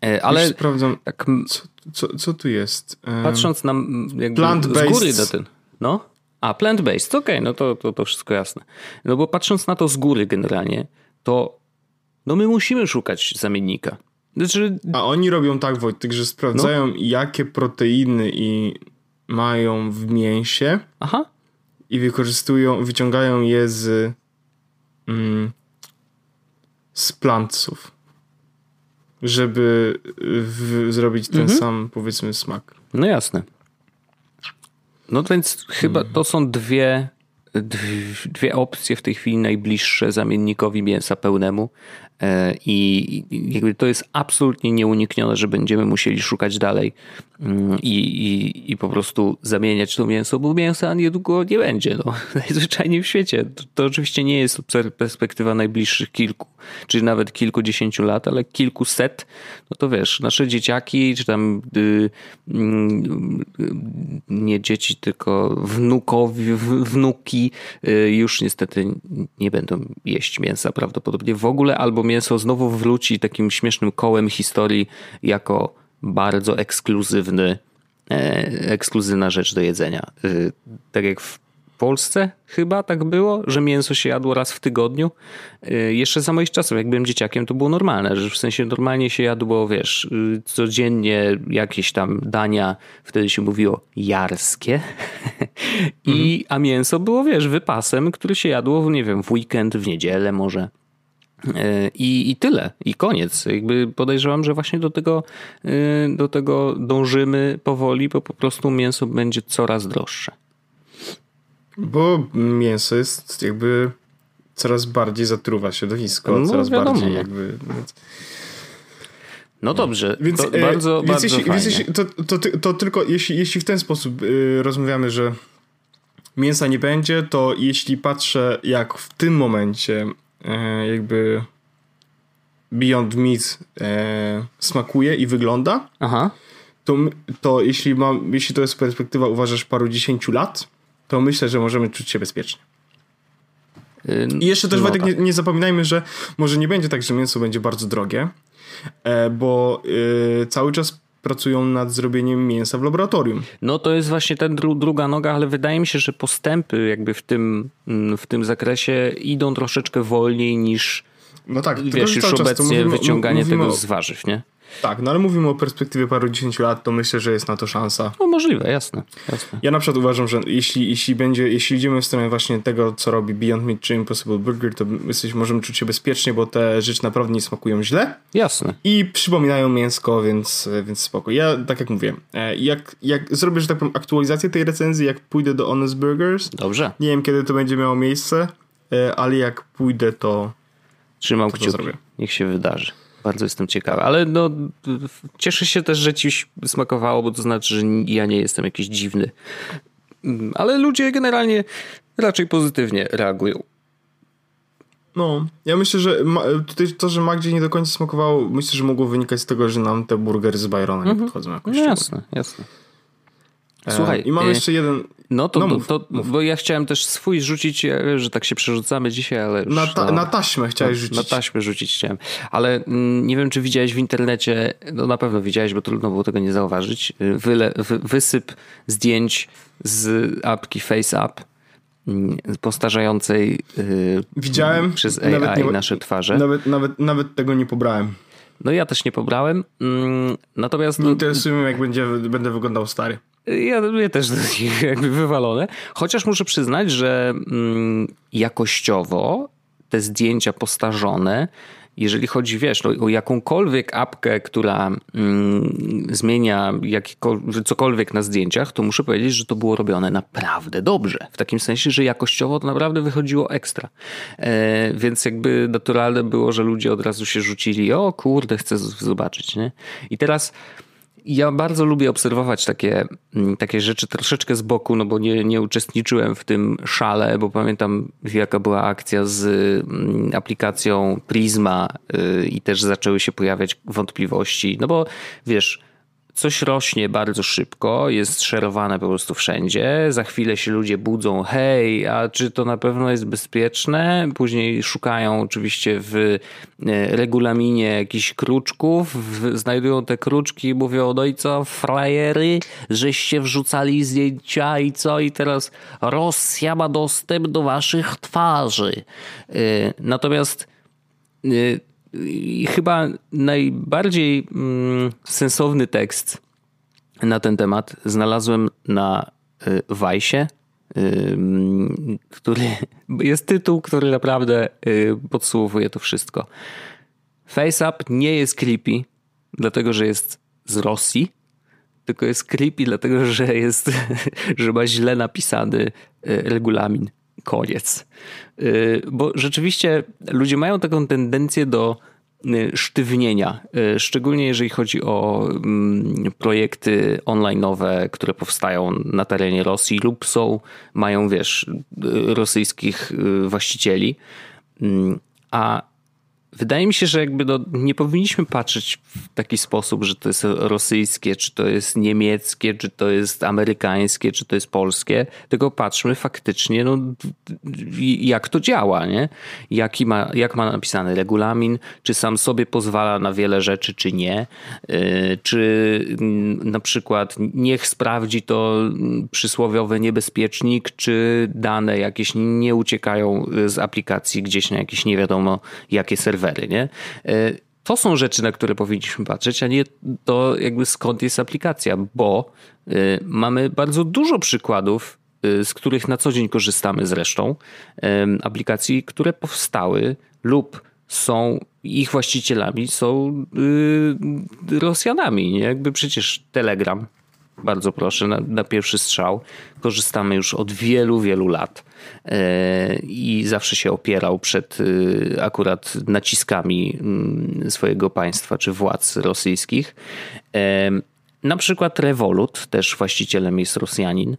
E, Ale Już sprawdzam. tak Co co, co tu jest? Patrząc na jakby z góry na ten. No? A, plant-based, okej, okay, no to, to, to wszystko jasne. No bo patrząc na to z góry generalnie, to no my musimy szukać zamiennika. Znaczy... A oni robią tak, Wojtek, że sprawdzają, no. jakie proteiny i mają w mięsie. Aha. I wykorzystują, wyciągają je z, mm, z plantców. Żeby w, zrobić ten mhm. sam, powiedzmy, smak. No jasne. No więc chyba to są dwie, dwie opcje w tej chwili najbliższe zamiennikowi mięsa pełnemu. E, I jakby to jest absolutnie nieuniknione, że będziemy musieli szukać dalej i, i, i po prostu zamieniać to mięso, bo mięsa niedługo nie będzie. No. Najzwyczajniej w świecie. To, to oczywiście nie jest perspektywa najbliższych kilku, czy nawet kilkudziesięciu lat, ale kilkuset. No to wiesz, nasze dzieciaki, czy tam y, y, nie dzieci, tylko wnukowi, wnuki y, już niestety nie będą jeść mięsa prawdopodobnie w ogóle, albo mięso znowu wróci takim śmiesznym kołem historii jako bardzo ekskluzywny, e, ekskluzywna rzecz do jedzenia. E, tak jak w Polsce chyba tak było, że mięso się jadło raz w tygodniu. E, jeszcze za moich czasów, jak byłem dzieciakiem, to było normalne, że w sensie normalnie się jadło, wiesz, codziennie jakieś tam dania, wtedy się mówiło jarskie. I, mhm. a mięso było, wiesz, wypasem, który się jadło, nie wiem, w weekend, w niedzielę może. E, I, I tyle, i koniec. Jakby podejrzewam, że właśnie do tego, e, do tego dążymy powoli, bo po prostu mięso będzie coraz droższe. Bo mięso jest jakby coraz bardziej zatruwa środowisko, no, coraz wiadomo. bardziej jakby. No dobrze, więc to bardzo, więc bardzo jeśli, więc jeśli, to, to, to, tylko jeśli, jeśli w ten sposób y, rozmawiamy, że mięsa nie będzie, to jeśli patrzę, jak w tym momencie e, jakby Beyond Meat e, smakuje i wygląda, Aha. To, to jeśli, mam, jeśli to jest perspektywa, uważasz, paru dziesięciu lat, to myślę, że możemy czuć się bezpiecznie. I jeszcze też, no Wojtek, tak. nie, nie, zapominajmy, że może nie będzie tak, że mięso będzie bardzo drogie, e, bo y, cały czas pracują nad zrobieniem mięsa w laboratorium. No to jest właśnie ta dru druga noga, ale wydaje mi się, że postępy jakby w tym, mm, w tym zakresie idą troszeczkę wolniej niż no tak, wiesz, już obecnie mówimy, wyciąganie mówimy tego z warzyw, nie? Tak, no ale mówimy o perspektywie paru dziesięciu lat, to myślę, że jest na to szansa. No możliwe, jasne. jasne. Ja na przykład uważam, że jeśli, jeśli będzie, jeśli idziemy w stronę właśnie tego, co robi Beyond Meat czy Impossible Burger, to jesteś, możemy czuć się bezpiecznie, bo te rzeczy naprawdę nie smakują źle. Jasne. I przypominają mięsko, więc, więc spoko. Ja, tak jak mówię, e, jak, jak zrobię, że tak powiem, aktualizację tej recenzji, jak pójdę do Honest Burgers. Dobrze. Nie wiem, kiedy to będzie miało miejsce, e, ale jak pójdę, to Trzymam to kciuki. Niech się wydarzy. Bardzo jestem ciekawy, ale no, cieszę się też, że ci smakowało, bo to znaczy, że ja nie jestem jakiś dziwny. Ale ludzie generalnie raczej pozytywnie reagują. No, ja myślę, że ma, tutaj to, że Magdzie nie do końca smakowało, myślę, że mogło wynikać z tego, że nam te burgery z Byrona nie mhm. podchodzą jakoś. No jasne, jasne. E, Słuchaj. I mam e, jeszcze jeden. No to, no, mów, to, mów. bo ja chciałem też swój rzucić, że tak się przerzucamy dzisiaj, ale. Na, ta, no, na taśmę chciałeś rzucić. Na taśmę rzucić chciałem. Ale mm, nie wiem, czy widziałeś w internecie, no na pewno widziałeś, bo trudno było tego nie zauważyć. Wyle, wy, wysyp zdjęć z apki FaceApp mm, postarzającej y, Widziałem przez AI nie, nasze twarze. Nawet, nawet, nawet tego nie pobrałem. No ja też nie pobrałem. Mm, natomiast. Nie interesuje mnie, jak będzie, będę wyglądał stary. Ja, ja też jakby wywalone. Chociaż muszę przyznać, że mm, jakościowo te zdjęcia postarzone, jeżeli chodzi, wiesz, no, o jakąkolwiek apkę, która mm, zmienia cokolwiek na zdjęciach, to muszę powiedzieć, że to było robione naprawdę dobrze. W takim sensie, że jakościowo to naprawdę wychodziło ekstra. E, więc jakby naturalne było, że ludzie od razu się rzucili, o kurde, chcę zobaczyć, nie? I teraz ja bardzo lubię obserwować takie, mm, takie rzeczy troszeczkę z boku, no bo nie, nie uczestniczyłem w tym szale, bo pamiętam jaka była akcja z mm, aplikacją Prisma y, i też zaczęły się pojawiać wątpliwości, no bo wiesz, coś rośnie bardzo szybko, jest szerowane po prostu wszędzie. Za chwilę się ludzie budzą, hej, a czy to na pewno jest bezpieczne? Później szukają oczywiście w e, regulaminie jakichś kruczków, znajdują te kruczki i mówią, no i co, frajery, żeście wrzucali zdjęcia i co? I teraz Rosja ma dostęp do waszych twarzy. E, natomiast e, i chyba najbardziej mm, sensowny tekst na ten temat znalazłem na Wajsie, y, y, który jest tytuł, który naprawdę y, podsumowuje to wszystko. FaceApp nie jest creepy, dlatego że jest z Rosji, tylko jest creepy, dlatego że jest, że ma źle napisany regulamin. Koniec. Y, bo rzeczywiście ludzie mają taką tendencję do y, sztywnienia, y, szczególnie jeżeli chodzi o mm, projekty online'owe, które powstają na terenie Rosji lub są, mają, wiesz, rosyjskich właścicieli. Mm, a Wydaje mi się, że jakby no, nie powinniśmy patrzeć w taki sposób, że to jest rosyjskie, czy to jest niemieckie, czy to jest amerykańskie, czy to jest polskie, tylko patrzmy faktycznie, no, jak to działa, nie? Jaki ma, jak ma napisany regulamin, czy sam sobie pozwala na wiele rzeczy, czy nie, y, czy mm, na przykład niech sprawdzi to przysłowiowy niebezpiecznik, czy dane jakieś nie uciekają z aplikacji gdzieś na jakieś nie wiadomo jakie serwery serwery, nie? E, to są rzeczy, na które powinniśmy patrzeć, a nie to jakby skąd jest aplikacja, bo e, mamy bardzo dużo przykładów, e, z których na co dzień korzystamy zresztą, aplikacji, które powstały lub są ich właścicielami, są Rosjanami. Nie? Jakby przecież Telegram, bardzo proszę, na, na pierwszy strzał, korzystamy już od wielu, wielu lat E, i zawsze się opierał przed e, akurat naciskami mm, swojego państwa czy władz rosyjskich. E, na przykład Revolut, też właścicielem jest Rosjanin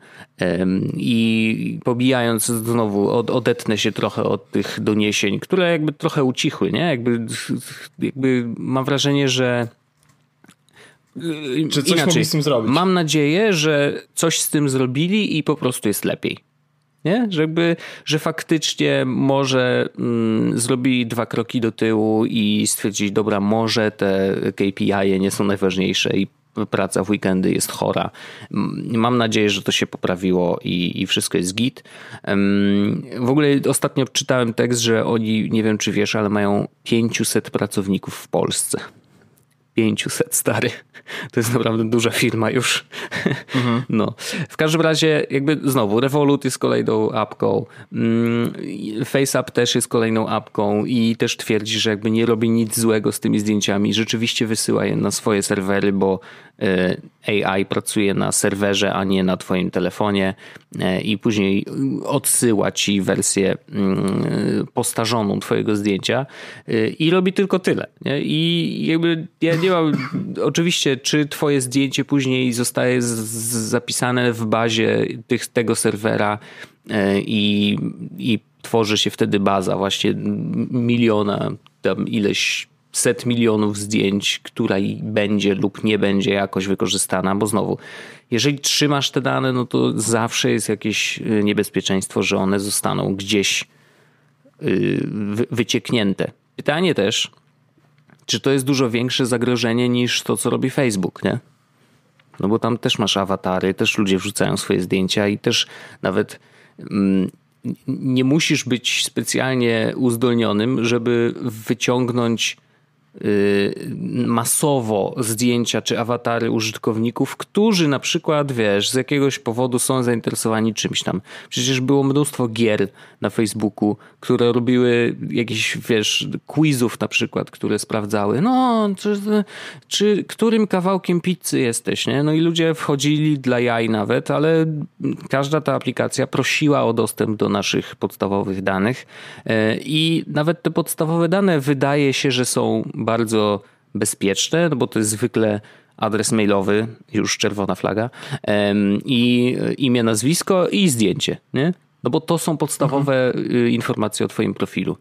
i pobijając znowu, odetnę się trochę od tych doniesień, które jakby trochę ucichły, nie? Jakby, jakby mam wrażenie, że czy coś Inaczej, mogli z tym zrobić? Mam nadzieję, że coś z tym zrobili i po prostu jest lepiej. Nie? Że, jakby, że faktycznie może mm, zrobili dwa kroki do tyłu i stwierdzili, dobra, może te KPI nie są najważniejsze i praca w weekendy jest chora. Mam nadzieję, że to się poprawiło i, i wszystko jest git. W ogóle ostatnio czytałem tekst, że oni, nie wiem czy wiesz, ale mają 500 pracowników w Polsce. 500 stary. To jest naprawdę duża firma już. Mhm. No. W każdym razie, jakby znowu, Revolut jest kolejną apką, mm, FaceApp też jest kolejną apką i też twierdzi, że jakby nie robi nic złego z tymi zdjęciami. Rzeczywiście wysyła je na swoje serwery, bo e, AI pracuje na serwerze, a nie na twoim telefonie e, i później odsyła ci wersję mm, postarzoną twojego zdjęcia e, i robi tylko tyle. I jakby ja nie mam, oczywiście, czy twoje zdjęcie później zostaje zapisane w bazie tych, tego serwera e, i, i tworzy się wtedy baza właśnie miliona, tam ileś set milionów zdjęć, która będzie lub nie będzie jakoś wykorzystana, bo znowu, jeżeli trzymasz te dane, no to zawsze jest jakieś y, niebezpieczeństwo, że one zostaną gdzieś y, wycieknięte. Pytanie też, czy to jest dużo większe zagrożenie niż to, co robi Facebook, nie? No bo tam też masz awatary, też ludzie wrzucają swoje zdjęcia i też nawet mm, nie musisz być specjalnie uzdolnionym, żeby wyciągnąć Y, masowo zdjęcia czy awatary użytkowników, którzy na przykład, wiesz, z jakiegoś powodu są zainteresowani czymś tam. Przecież było mnóstwo gier na Facebooku, które robiły jakieś, wiesz, quizów na przykład, które sprawdzały, no, czy, czy którym kawałkiem pizzy jesteś, nie? No i ludzie wchodzili dla jaj nawet, ale każda ta aplikacja prosiła o dostęp do naszych podstawowych danych e, i nawet te podstawowe dane wydaje się, że są bardzo bezpieczne, no bo to jest zwykle adres mailowy, już czerwona flaga, i imię, nazwisko i zdjęcie, nie? No bo to są podstawowe mhm. informacje o twoim profilu.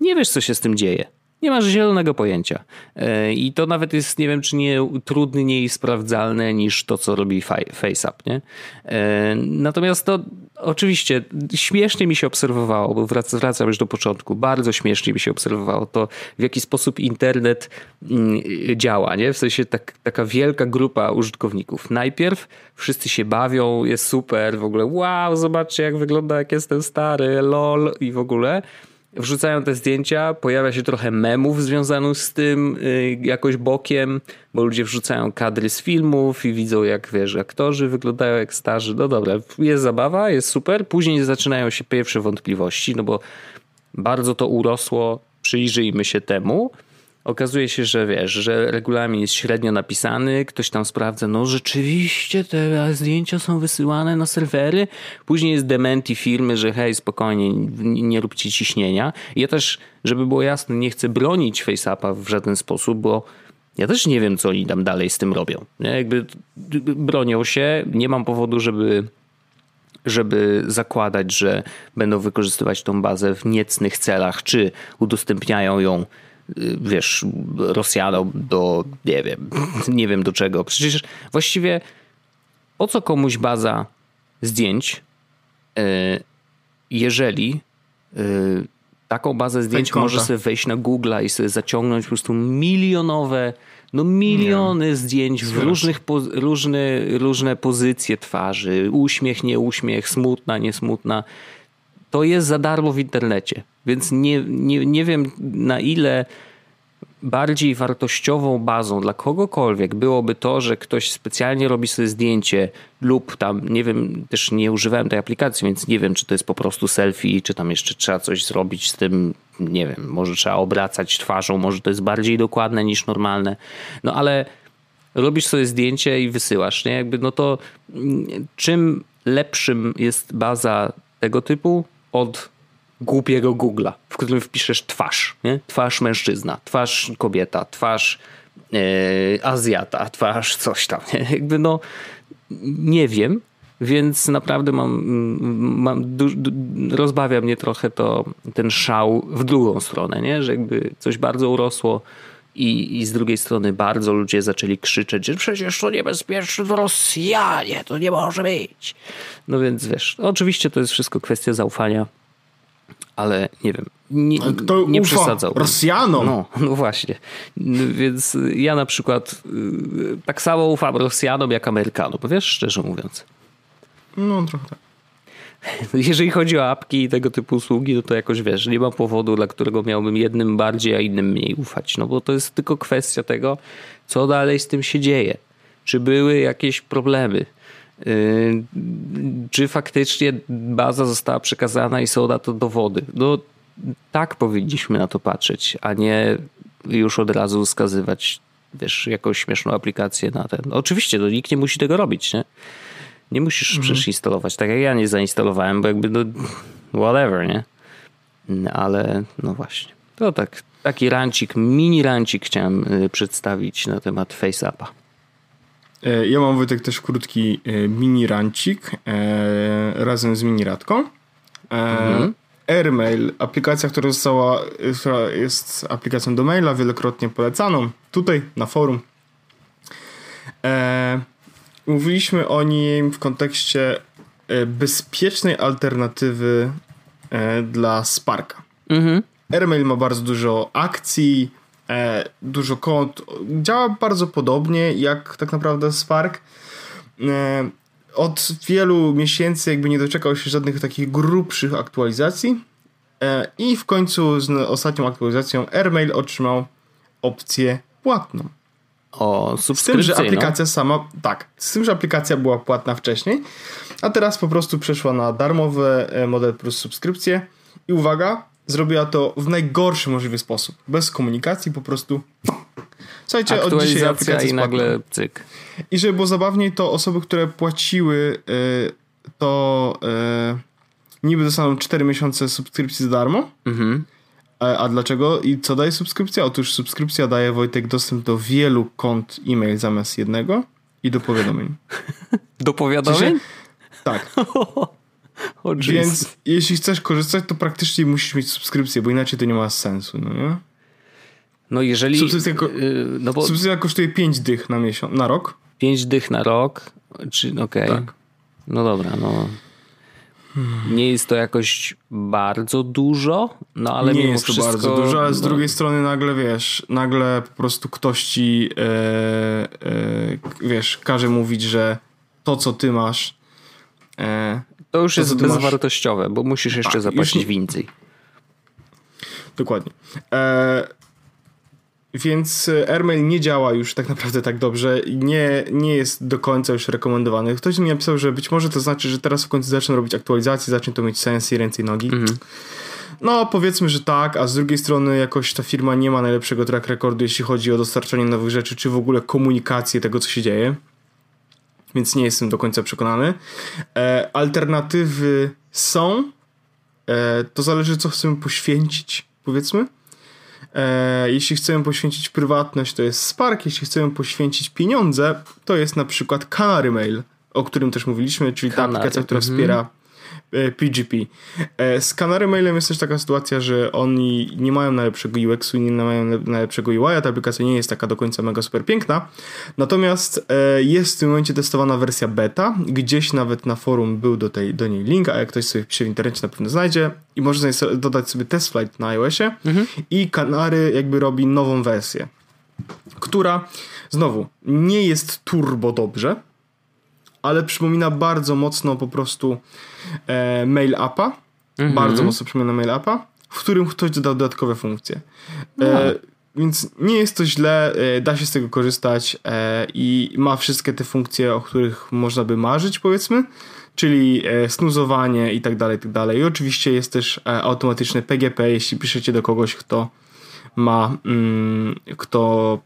Nie wiesz, co się z tym dzieje. Nie masz zielonego pojęcia. E, I to nawet jest, nie wiem, czy nie trudniej sprawdzalne niż to, co robi FaceApp, nie? E, natomiast to oczywiście śmiesznie mi się obserwowało, bo wracam już do początku, bardzo śmiesznie mi się obserwowało to, w jaki sposób internet mm, działa, nie? W sensie tak, taka wielka grupa użytkowników. Najpierw wszyscy się bawią, jest super, w ogóle wow, zobaczcie jak wygląda, jak jestem stary, lol i w ogóle wrzucają te zdjęcia, pojawia się trochę memów związanych z tym y, jakoś bokiem, bo ludzie wrzucają kadry z filmów i widzą jak, wiesz, aktorzy wyglądają jak starzy. No dobra, jest zabawa, jest super. Później zaczynają się pierwsze wątpliwości, no bo bardzo to urosło, przyjrzyjmy się temu. Okazuje się, że wiesz, że regulamin jest średnio napisany, ktoś tam sprawdza, no rzeczywiście te zdjęcia są wysyłane na serwery. Później jest dementi firmy, że hej, spokojnie, nie róbcie ciśnienia. Ja też, żeby było jasne, nie chcę bronić FaceAppa w żaden sposób, bo ja też nie wiem, co oni tam dalej z tym robią. Jakby bronią się, nie mam powodu, żeby żeby zakładać, że będą wykorzystywać tą bazę w niecnych celach, czy udostępniają ją wiesz, Rosjanom do, nie wiem, nie wiem do czego. Przecież właściwie po co komuś baza zdjęć, e, jeżeli e, taką bazę zdjęć może sobie wejść na Google i sobie zaciągnąć po prostu milionowe, no miliony nie. zdjęć w różnych, różne, różne pozycje twarzy, uśmiech, nie uśmiech, smutna, niesmutna. To jest za darmo w internecie. Więc nie, nie, nie wiem na ile bardziej wartościową bazą dla kogokolwiek byłoby to, że ktoś specjalnie robi sobie zdjęcie lub tam, nie wiem, też nie używałem tej aplikacji, więc nie wiem, czy to jest po prostu selfie, czy tam jeszcze trzeba coś zrobić z tym, nie wiem, może trzeba obracać twarzą, może to jest bardziej dokładne niż normalne. No ale robisz sobie zdjęcie i wysyłasz, nie? Jakby no to mm, czym lepszym jest baza tego typu od głupiego Google'a, w którym wpiszesz twarz, nie? Twarz mężczyzna, twarz kobieta, twarz yy, Azjata, twarz coś tam, nie? Jakby no nie wiem, więc naprawdę mam, mam du, du, rozbawia mnie trochę to, ten szał w drugą stronę, nie? Że jakby coś bardzo urosło i, i z drugiej strony bardzo ludzie zaczęli krzyczeć, że przecież to niebezpieczne, to Rosjanie, to nie może być. No więc wiesz, oczywiście to jest wszystko kwestia zaufania ale nie wiem, nie, Kto nie przesadzał. Rosjanom. No, no właśnie. Więc ja na przykład y, tak samo ufam Rosjanom jak Amerykanom, wiesz, szczerze mówiąc. No trochę tak. Jeżeli chodzi o apki i tego typu usługi, no to jakoś wiesz, nie ma powodu, dla którego miałbym jednym bardziej, a innym mniej ufać. No bo to jest tylko kwestia tego, co dalej z tym się dzieje. Czy były jakieś problemy? Yy, czy faktycznie baza została przekazana i są na to dowody. No tak powinniśmy na to patrzeć, a nie już od razu wskazywać wiesz, jakąś śmieszną aplikację na ten. Oczywiście, no, nikt nie musi tego robić, nie? Nie musisz mhm. przecież instalować, tak jak ja nie zainstalowałem, bo jakby no whatever, nie? Ale no właśnie. To tak, taki rancik, mini rancik chciałem y, przedstawić na temat FaceAppa. E, ja mam Wojtek też krótki e, mini rancik e, razem z mini radką. Mhm. Airmail, aplikacja, która została, która jest aplikacją do maila, wielokrotnie polecaną tutaj na forum. Mówiliśmy o nim w kontekście bezpiecznej alternatywy dla Sparka. Mhm. Airmail ma bardzo dużo akcji, e, dużo kont. Działa bardzo podobnie jak tak naprawdę Spark. E, od wielu miesięcy jakby nie doczekał się żadnych takich grubszych aktualizacji e, i w końcu z ostatnią aktualizacją AirMail otrzymał opcję płatną. O, z tym, że aplikacja sama, tak, z tym, że aplikacja była płatna wcześniej, a teraz po prostu przeszła na darmowy e, model plus subskrypcję i uwaga, zrobiła to w najgorszy możliwy sposób. Bez komunikacji, po prostu. Słuchajcie, od dzisiaj aplikacja i nagle cyk. I żeby było zabawniej, to osoby, które płaciły, y, to y, niby dostaną 4 miesiące subskrypcji za darmo. Mhm. A, a dlaczego? I co daje subskrypcja? Otóż subskrypcja daje Wojtek dostęp do wielu kont e-mail zamiast jednego i do powiadomień. do powiadomień? tak. Oh, Więc jeśli chcesz korzystać, to praktycznie musisz mieć subskrypcję, bo inaczej to nie ma sensu, no nie? No jeżeli... Subskrypcja, ko- no bo... subskrypcja kosztuje 5 dych na miesiąc, na rok. 5 dych na rok? Czy, okej. Okay. Tak. No dobra, no... Nie jest to jakoś bardzo dużo, no ale nie jest to wszystko, bardzo dużo, ale z no... drugiej strony nagle wiesz, nagle po prostu ktoś ci e, e, wiesz, każe mówić, że to co ty masz e, to już to, jest bezwartościowe, masz... bo musisz jeszcze A, zapłacić już... więcej. Dokładnie. E, więc e, AirMail nie działa już tak naprawdę tak dobrze i nie, nie jest do końca już rekomendowany. Ktoś mi napisał, że być może to znaczy, że teraz w końcu zaczną robić aktualizacje, zacznie to mieć sens i ręce i nogi. Mhm. No, powiedzmy, że tak, a z drugiej strony jakoś ta firma nie ma najlepszego track recordu, jeśli chodzi o dostarczanie nowych rzeczy, czy w ogóle komunikację tego, co się dzieje. Więc nie jestem do końca przekonany. E, alternatywy są. E, to zależy, co chcemy poświęcić, powiedzmy. E, jeśli chcemy poświęcić prywatność, to jest Spark. Jeśli chcemy poświęcić pieniądze, to jest na przykład Canary Mail, o którym też mówiliśmy, czyli Canary. ta aplikacja, która mhm. wspiera PGP. E, z Canary Mailem jest też taka sytuacja, że oni nie mają najlepszego UX-u nie mają najlepszego UI, ta aplikacja nie jest taka do końca mega super piękna. Natomiast e, jest w tym momencie testowana wersja beta, gdzieś nawet na forum był do, tej, do niej link, a jak ktoś sobie pisze w internecie na pewno znajdzie i można dodać sobie test flight na iOSie mhm. i Canary jakby robi nową wersję, która znowu nie jest turbo dobrze, ale przypomina bardzo mocno po prostu e, mail appa. Mhm. Bardzo mocno przypomina mail appa, w którym ktoś dodał dodatkowe funkcje. E, no. Więc nie jest to źle, e, da się z tego korzystać e, i ma wszystkie te funkcje, o których można by marzyć, powiedzmy, czyli e, snuzowanie i tak dalej, i tak dalej. I oczywiście jest też automatyczne PGP, jeśli piszecie do kogoś, kto ma, mm, kto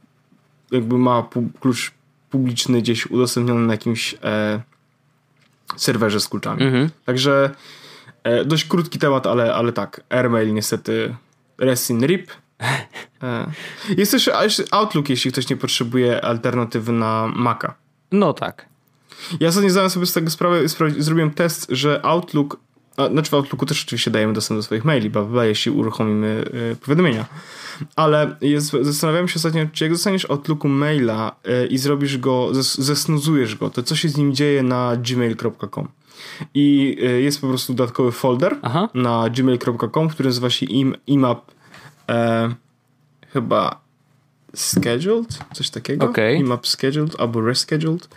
jakby ma klucz publiczny gdzieś udostępniony na jakimś e, serwerze z kluczami. Mhm. Także e, dość krótki temat, ale, ale tak, AirMail niestety rest in rip. E, jest też Outlook, jeśli ktoś nie potrzebuje alternatywy na Maca. No tak. Ja ostatnio zdałem sobie z tego sprawę, zrobiłem test, że Outlook a, znaczy w Outlooku też oczywiście dajemy dostęp do swoich maili, bla, jeśli uruchomimy y, powiadomienia. Ale jest, zastanawiałem się ostatnio, czy jak dostaniesz Outlooku maila y, i zrobisz go, zes, zesnuzujesz go, to co się z nim dzieje na gmail.com. I y, jest po prostu dodatkowy folder Aha. na gmail.com, który nazywa się im, imap e, chyba scheduled, coś takiego. Okay. Imap scheduled albo rescheduled.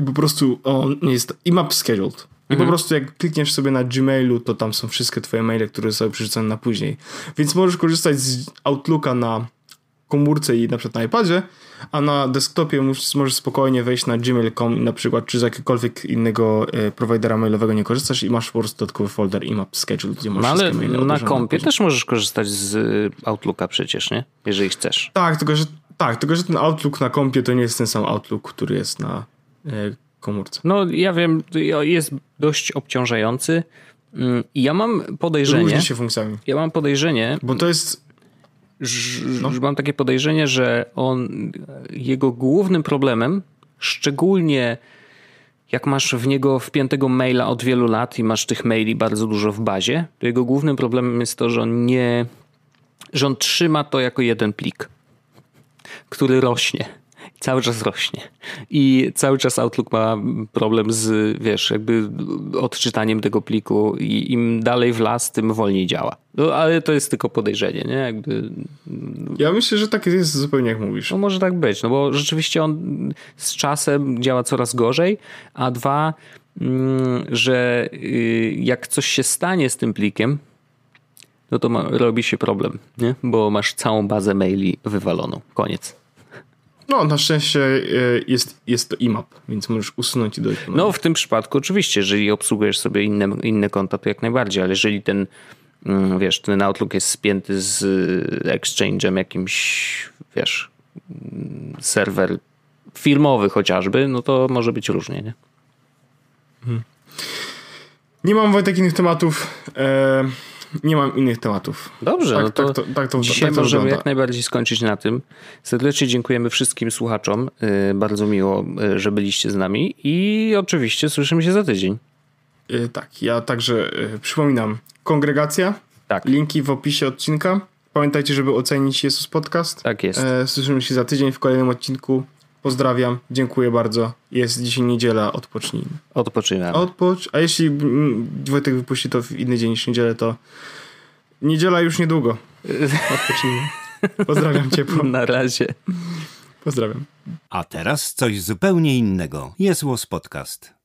I po prostu on jest imap scheduled. I mhm. po prostu jak klikniesz sobie na Gmailu, to tam są wszystkie twoje maile, które są przerzucone na później. Więc możesz korzystać z Outlooka na komórce i na przykład na iPadzie, a na desktopie możesz spokojnie wejść na gmail.com na przykład, czy z jakiegokolwiek innego e, providera mailowego nie korzystasz i masz po prostu dodatkowy folder i map schedule, gdzie masz no, ale na kompie też możesz korzystać z e, Outlooka przecież, nie? Jeżeli chcesz. Tak, tylko że, tak, tylko że ten Outlook na kompie to nie jest ten sam Outlook, który jest na e, komórce. No ja wiem, jest dość obciążający. Mm, I ja mam podejrzenie. Różni się funkcjami. Ja mam podejrzenie. Bo to jest. No. Mam takie podejrzenie, że on, jego głównym problemem, szczególnie jak masz w niego wpiętego maila od wielu lat i masz tych maili bardzo dużo w bazie, to jego głównym problemem jest to, że on nie, że on trzyma to jako jeden plik, który rośnie cały czas rośnie. I cały czas Outlook ma problem z, wiesz, jakby odczytaniem tego pliku i im dalej w las, tym wolniej działa. No, ale to jest tylko podejrzenie, nie? Jakby... Ja myślę, że tak jest zupełnie jak mówisz. No może tak być, no bo rzeczywiście on z czasem działa coraz gorzej, a dwa, mm, że y, jak coś się stanie z tym plikiem, no to ma, robi się problem, nie? Bo masz całą bazę maili wywaloną. Koniec. No, na szczęście e, jest, jest to IMAP, więc możesz usunąć i dojść. No, w tym przypadku oczywiście, jeżeli obsługujesz sobie inne, inne konta, to jak najbardziej, ale jeżeli ten, mm, wiesz, ten Outlook jest spięty z e, Exchange'em jakimś, wiesz, mm, serwer firmowy chociażby, no to może być różnie, nie? Hmm. Nie mam Wojtek innych tematów. E nie mam innych tematów. Dobrze, tak, no to, tak, to, tak to dzisiaj tak to możemy wygląda. jak najbardziej skończyć na tym. Serdecznie dziękujemy wszystkim słuchaczom. Y, bardzo miło, y, że byliście z nami i oczywiście słyszymy się za tydzień. Y, tak, ja także przypominam, kongregacja, tak. linki w opisie odcinka. Pamiętajcie, żeby ocenić Jesus Podcast. Tak jest. E, słyszymy się za tydzień w kolejnym odcinku. Pozdrawiam, dziękuję bardzo. Jest dzisiaj niedziela, odpocznijmy. Odpoczynamy. Odpocz, a jeśli Wojtek wypuści to w inny dzień niż niedzielę, to niedziela już niedługo. Odpocznijmy. Pozdrawiam ciepło. Na razie. Pozdrawiam. A teraz coś zupełnie innego. Jest Podcast.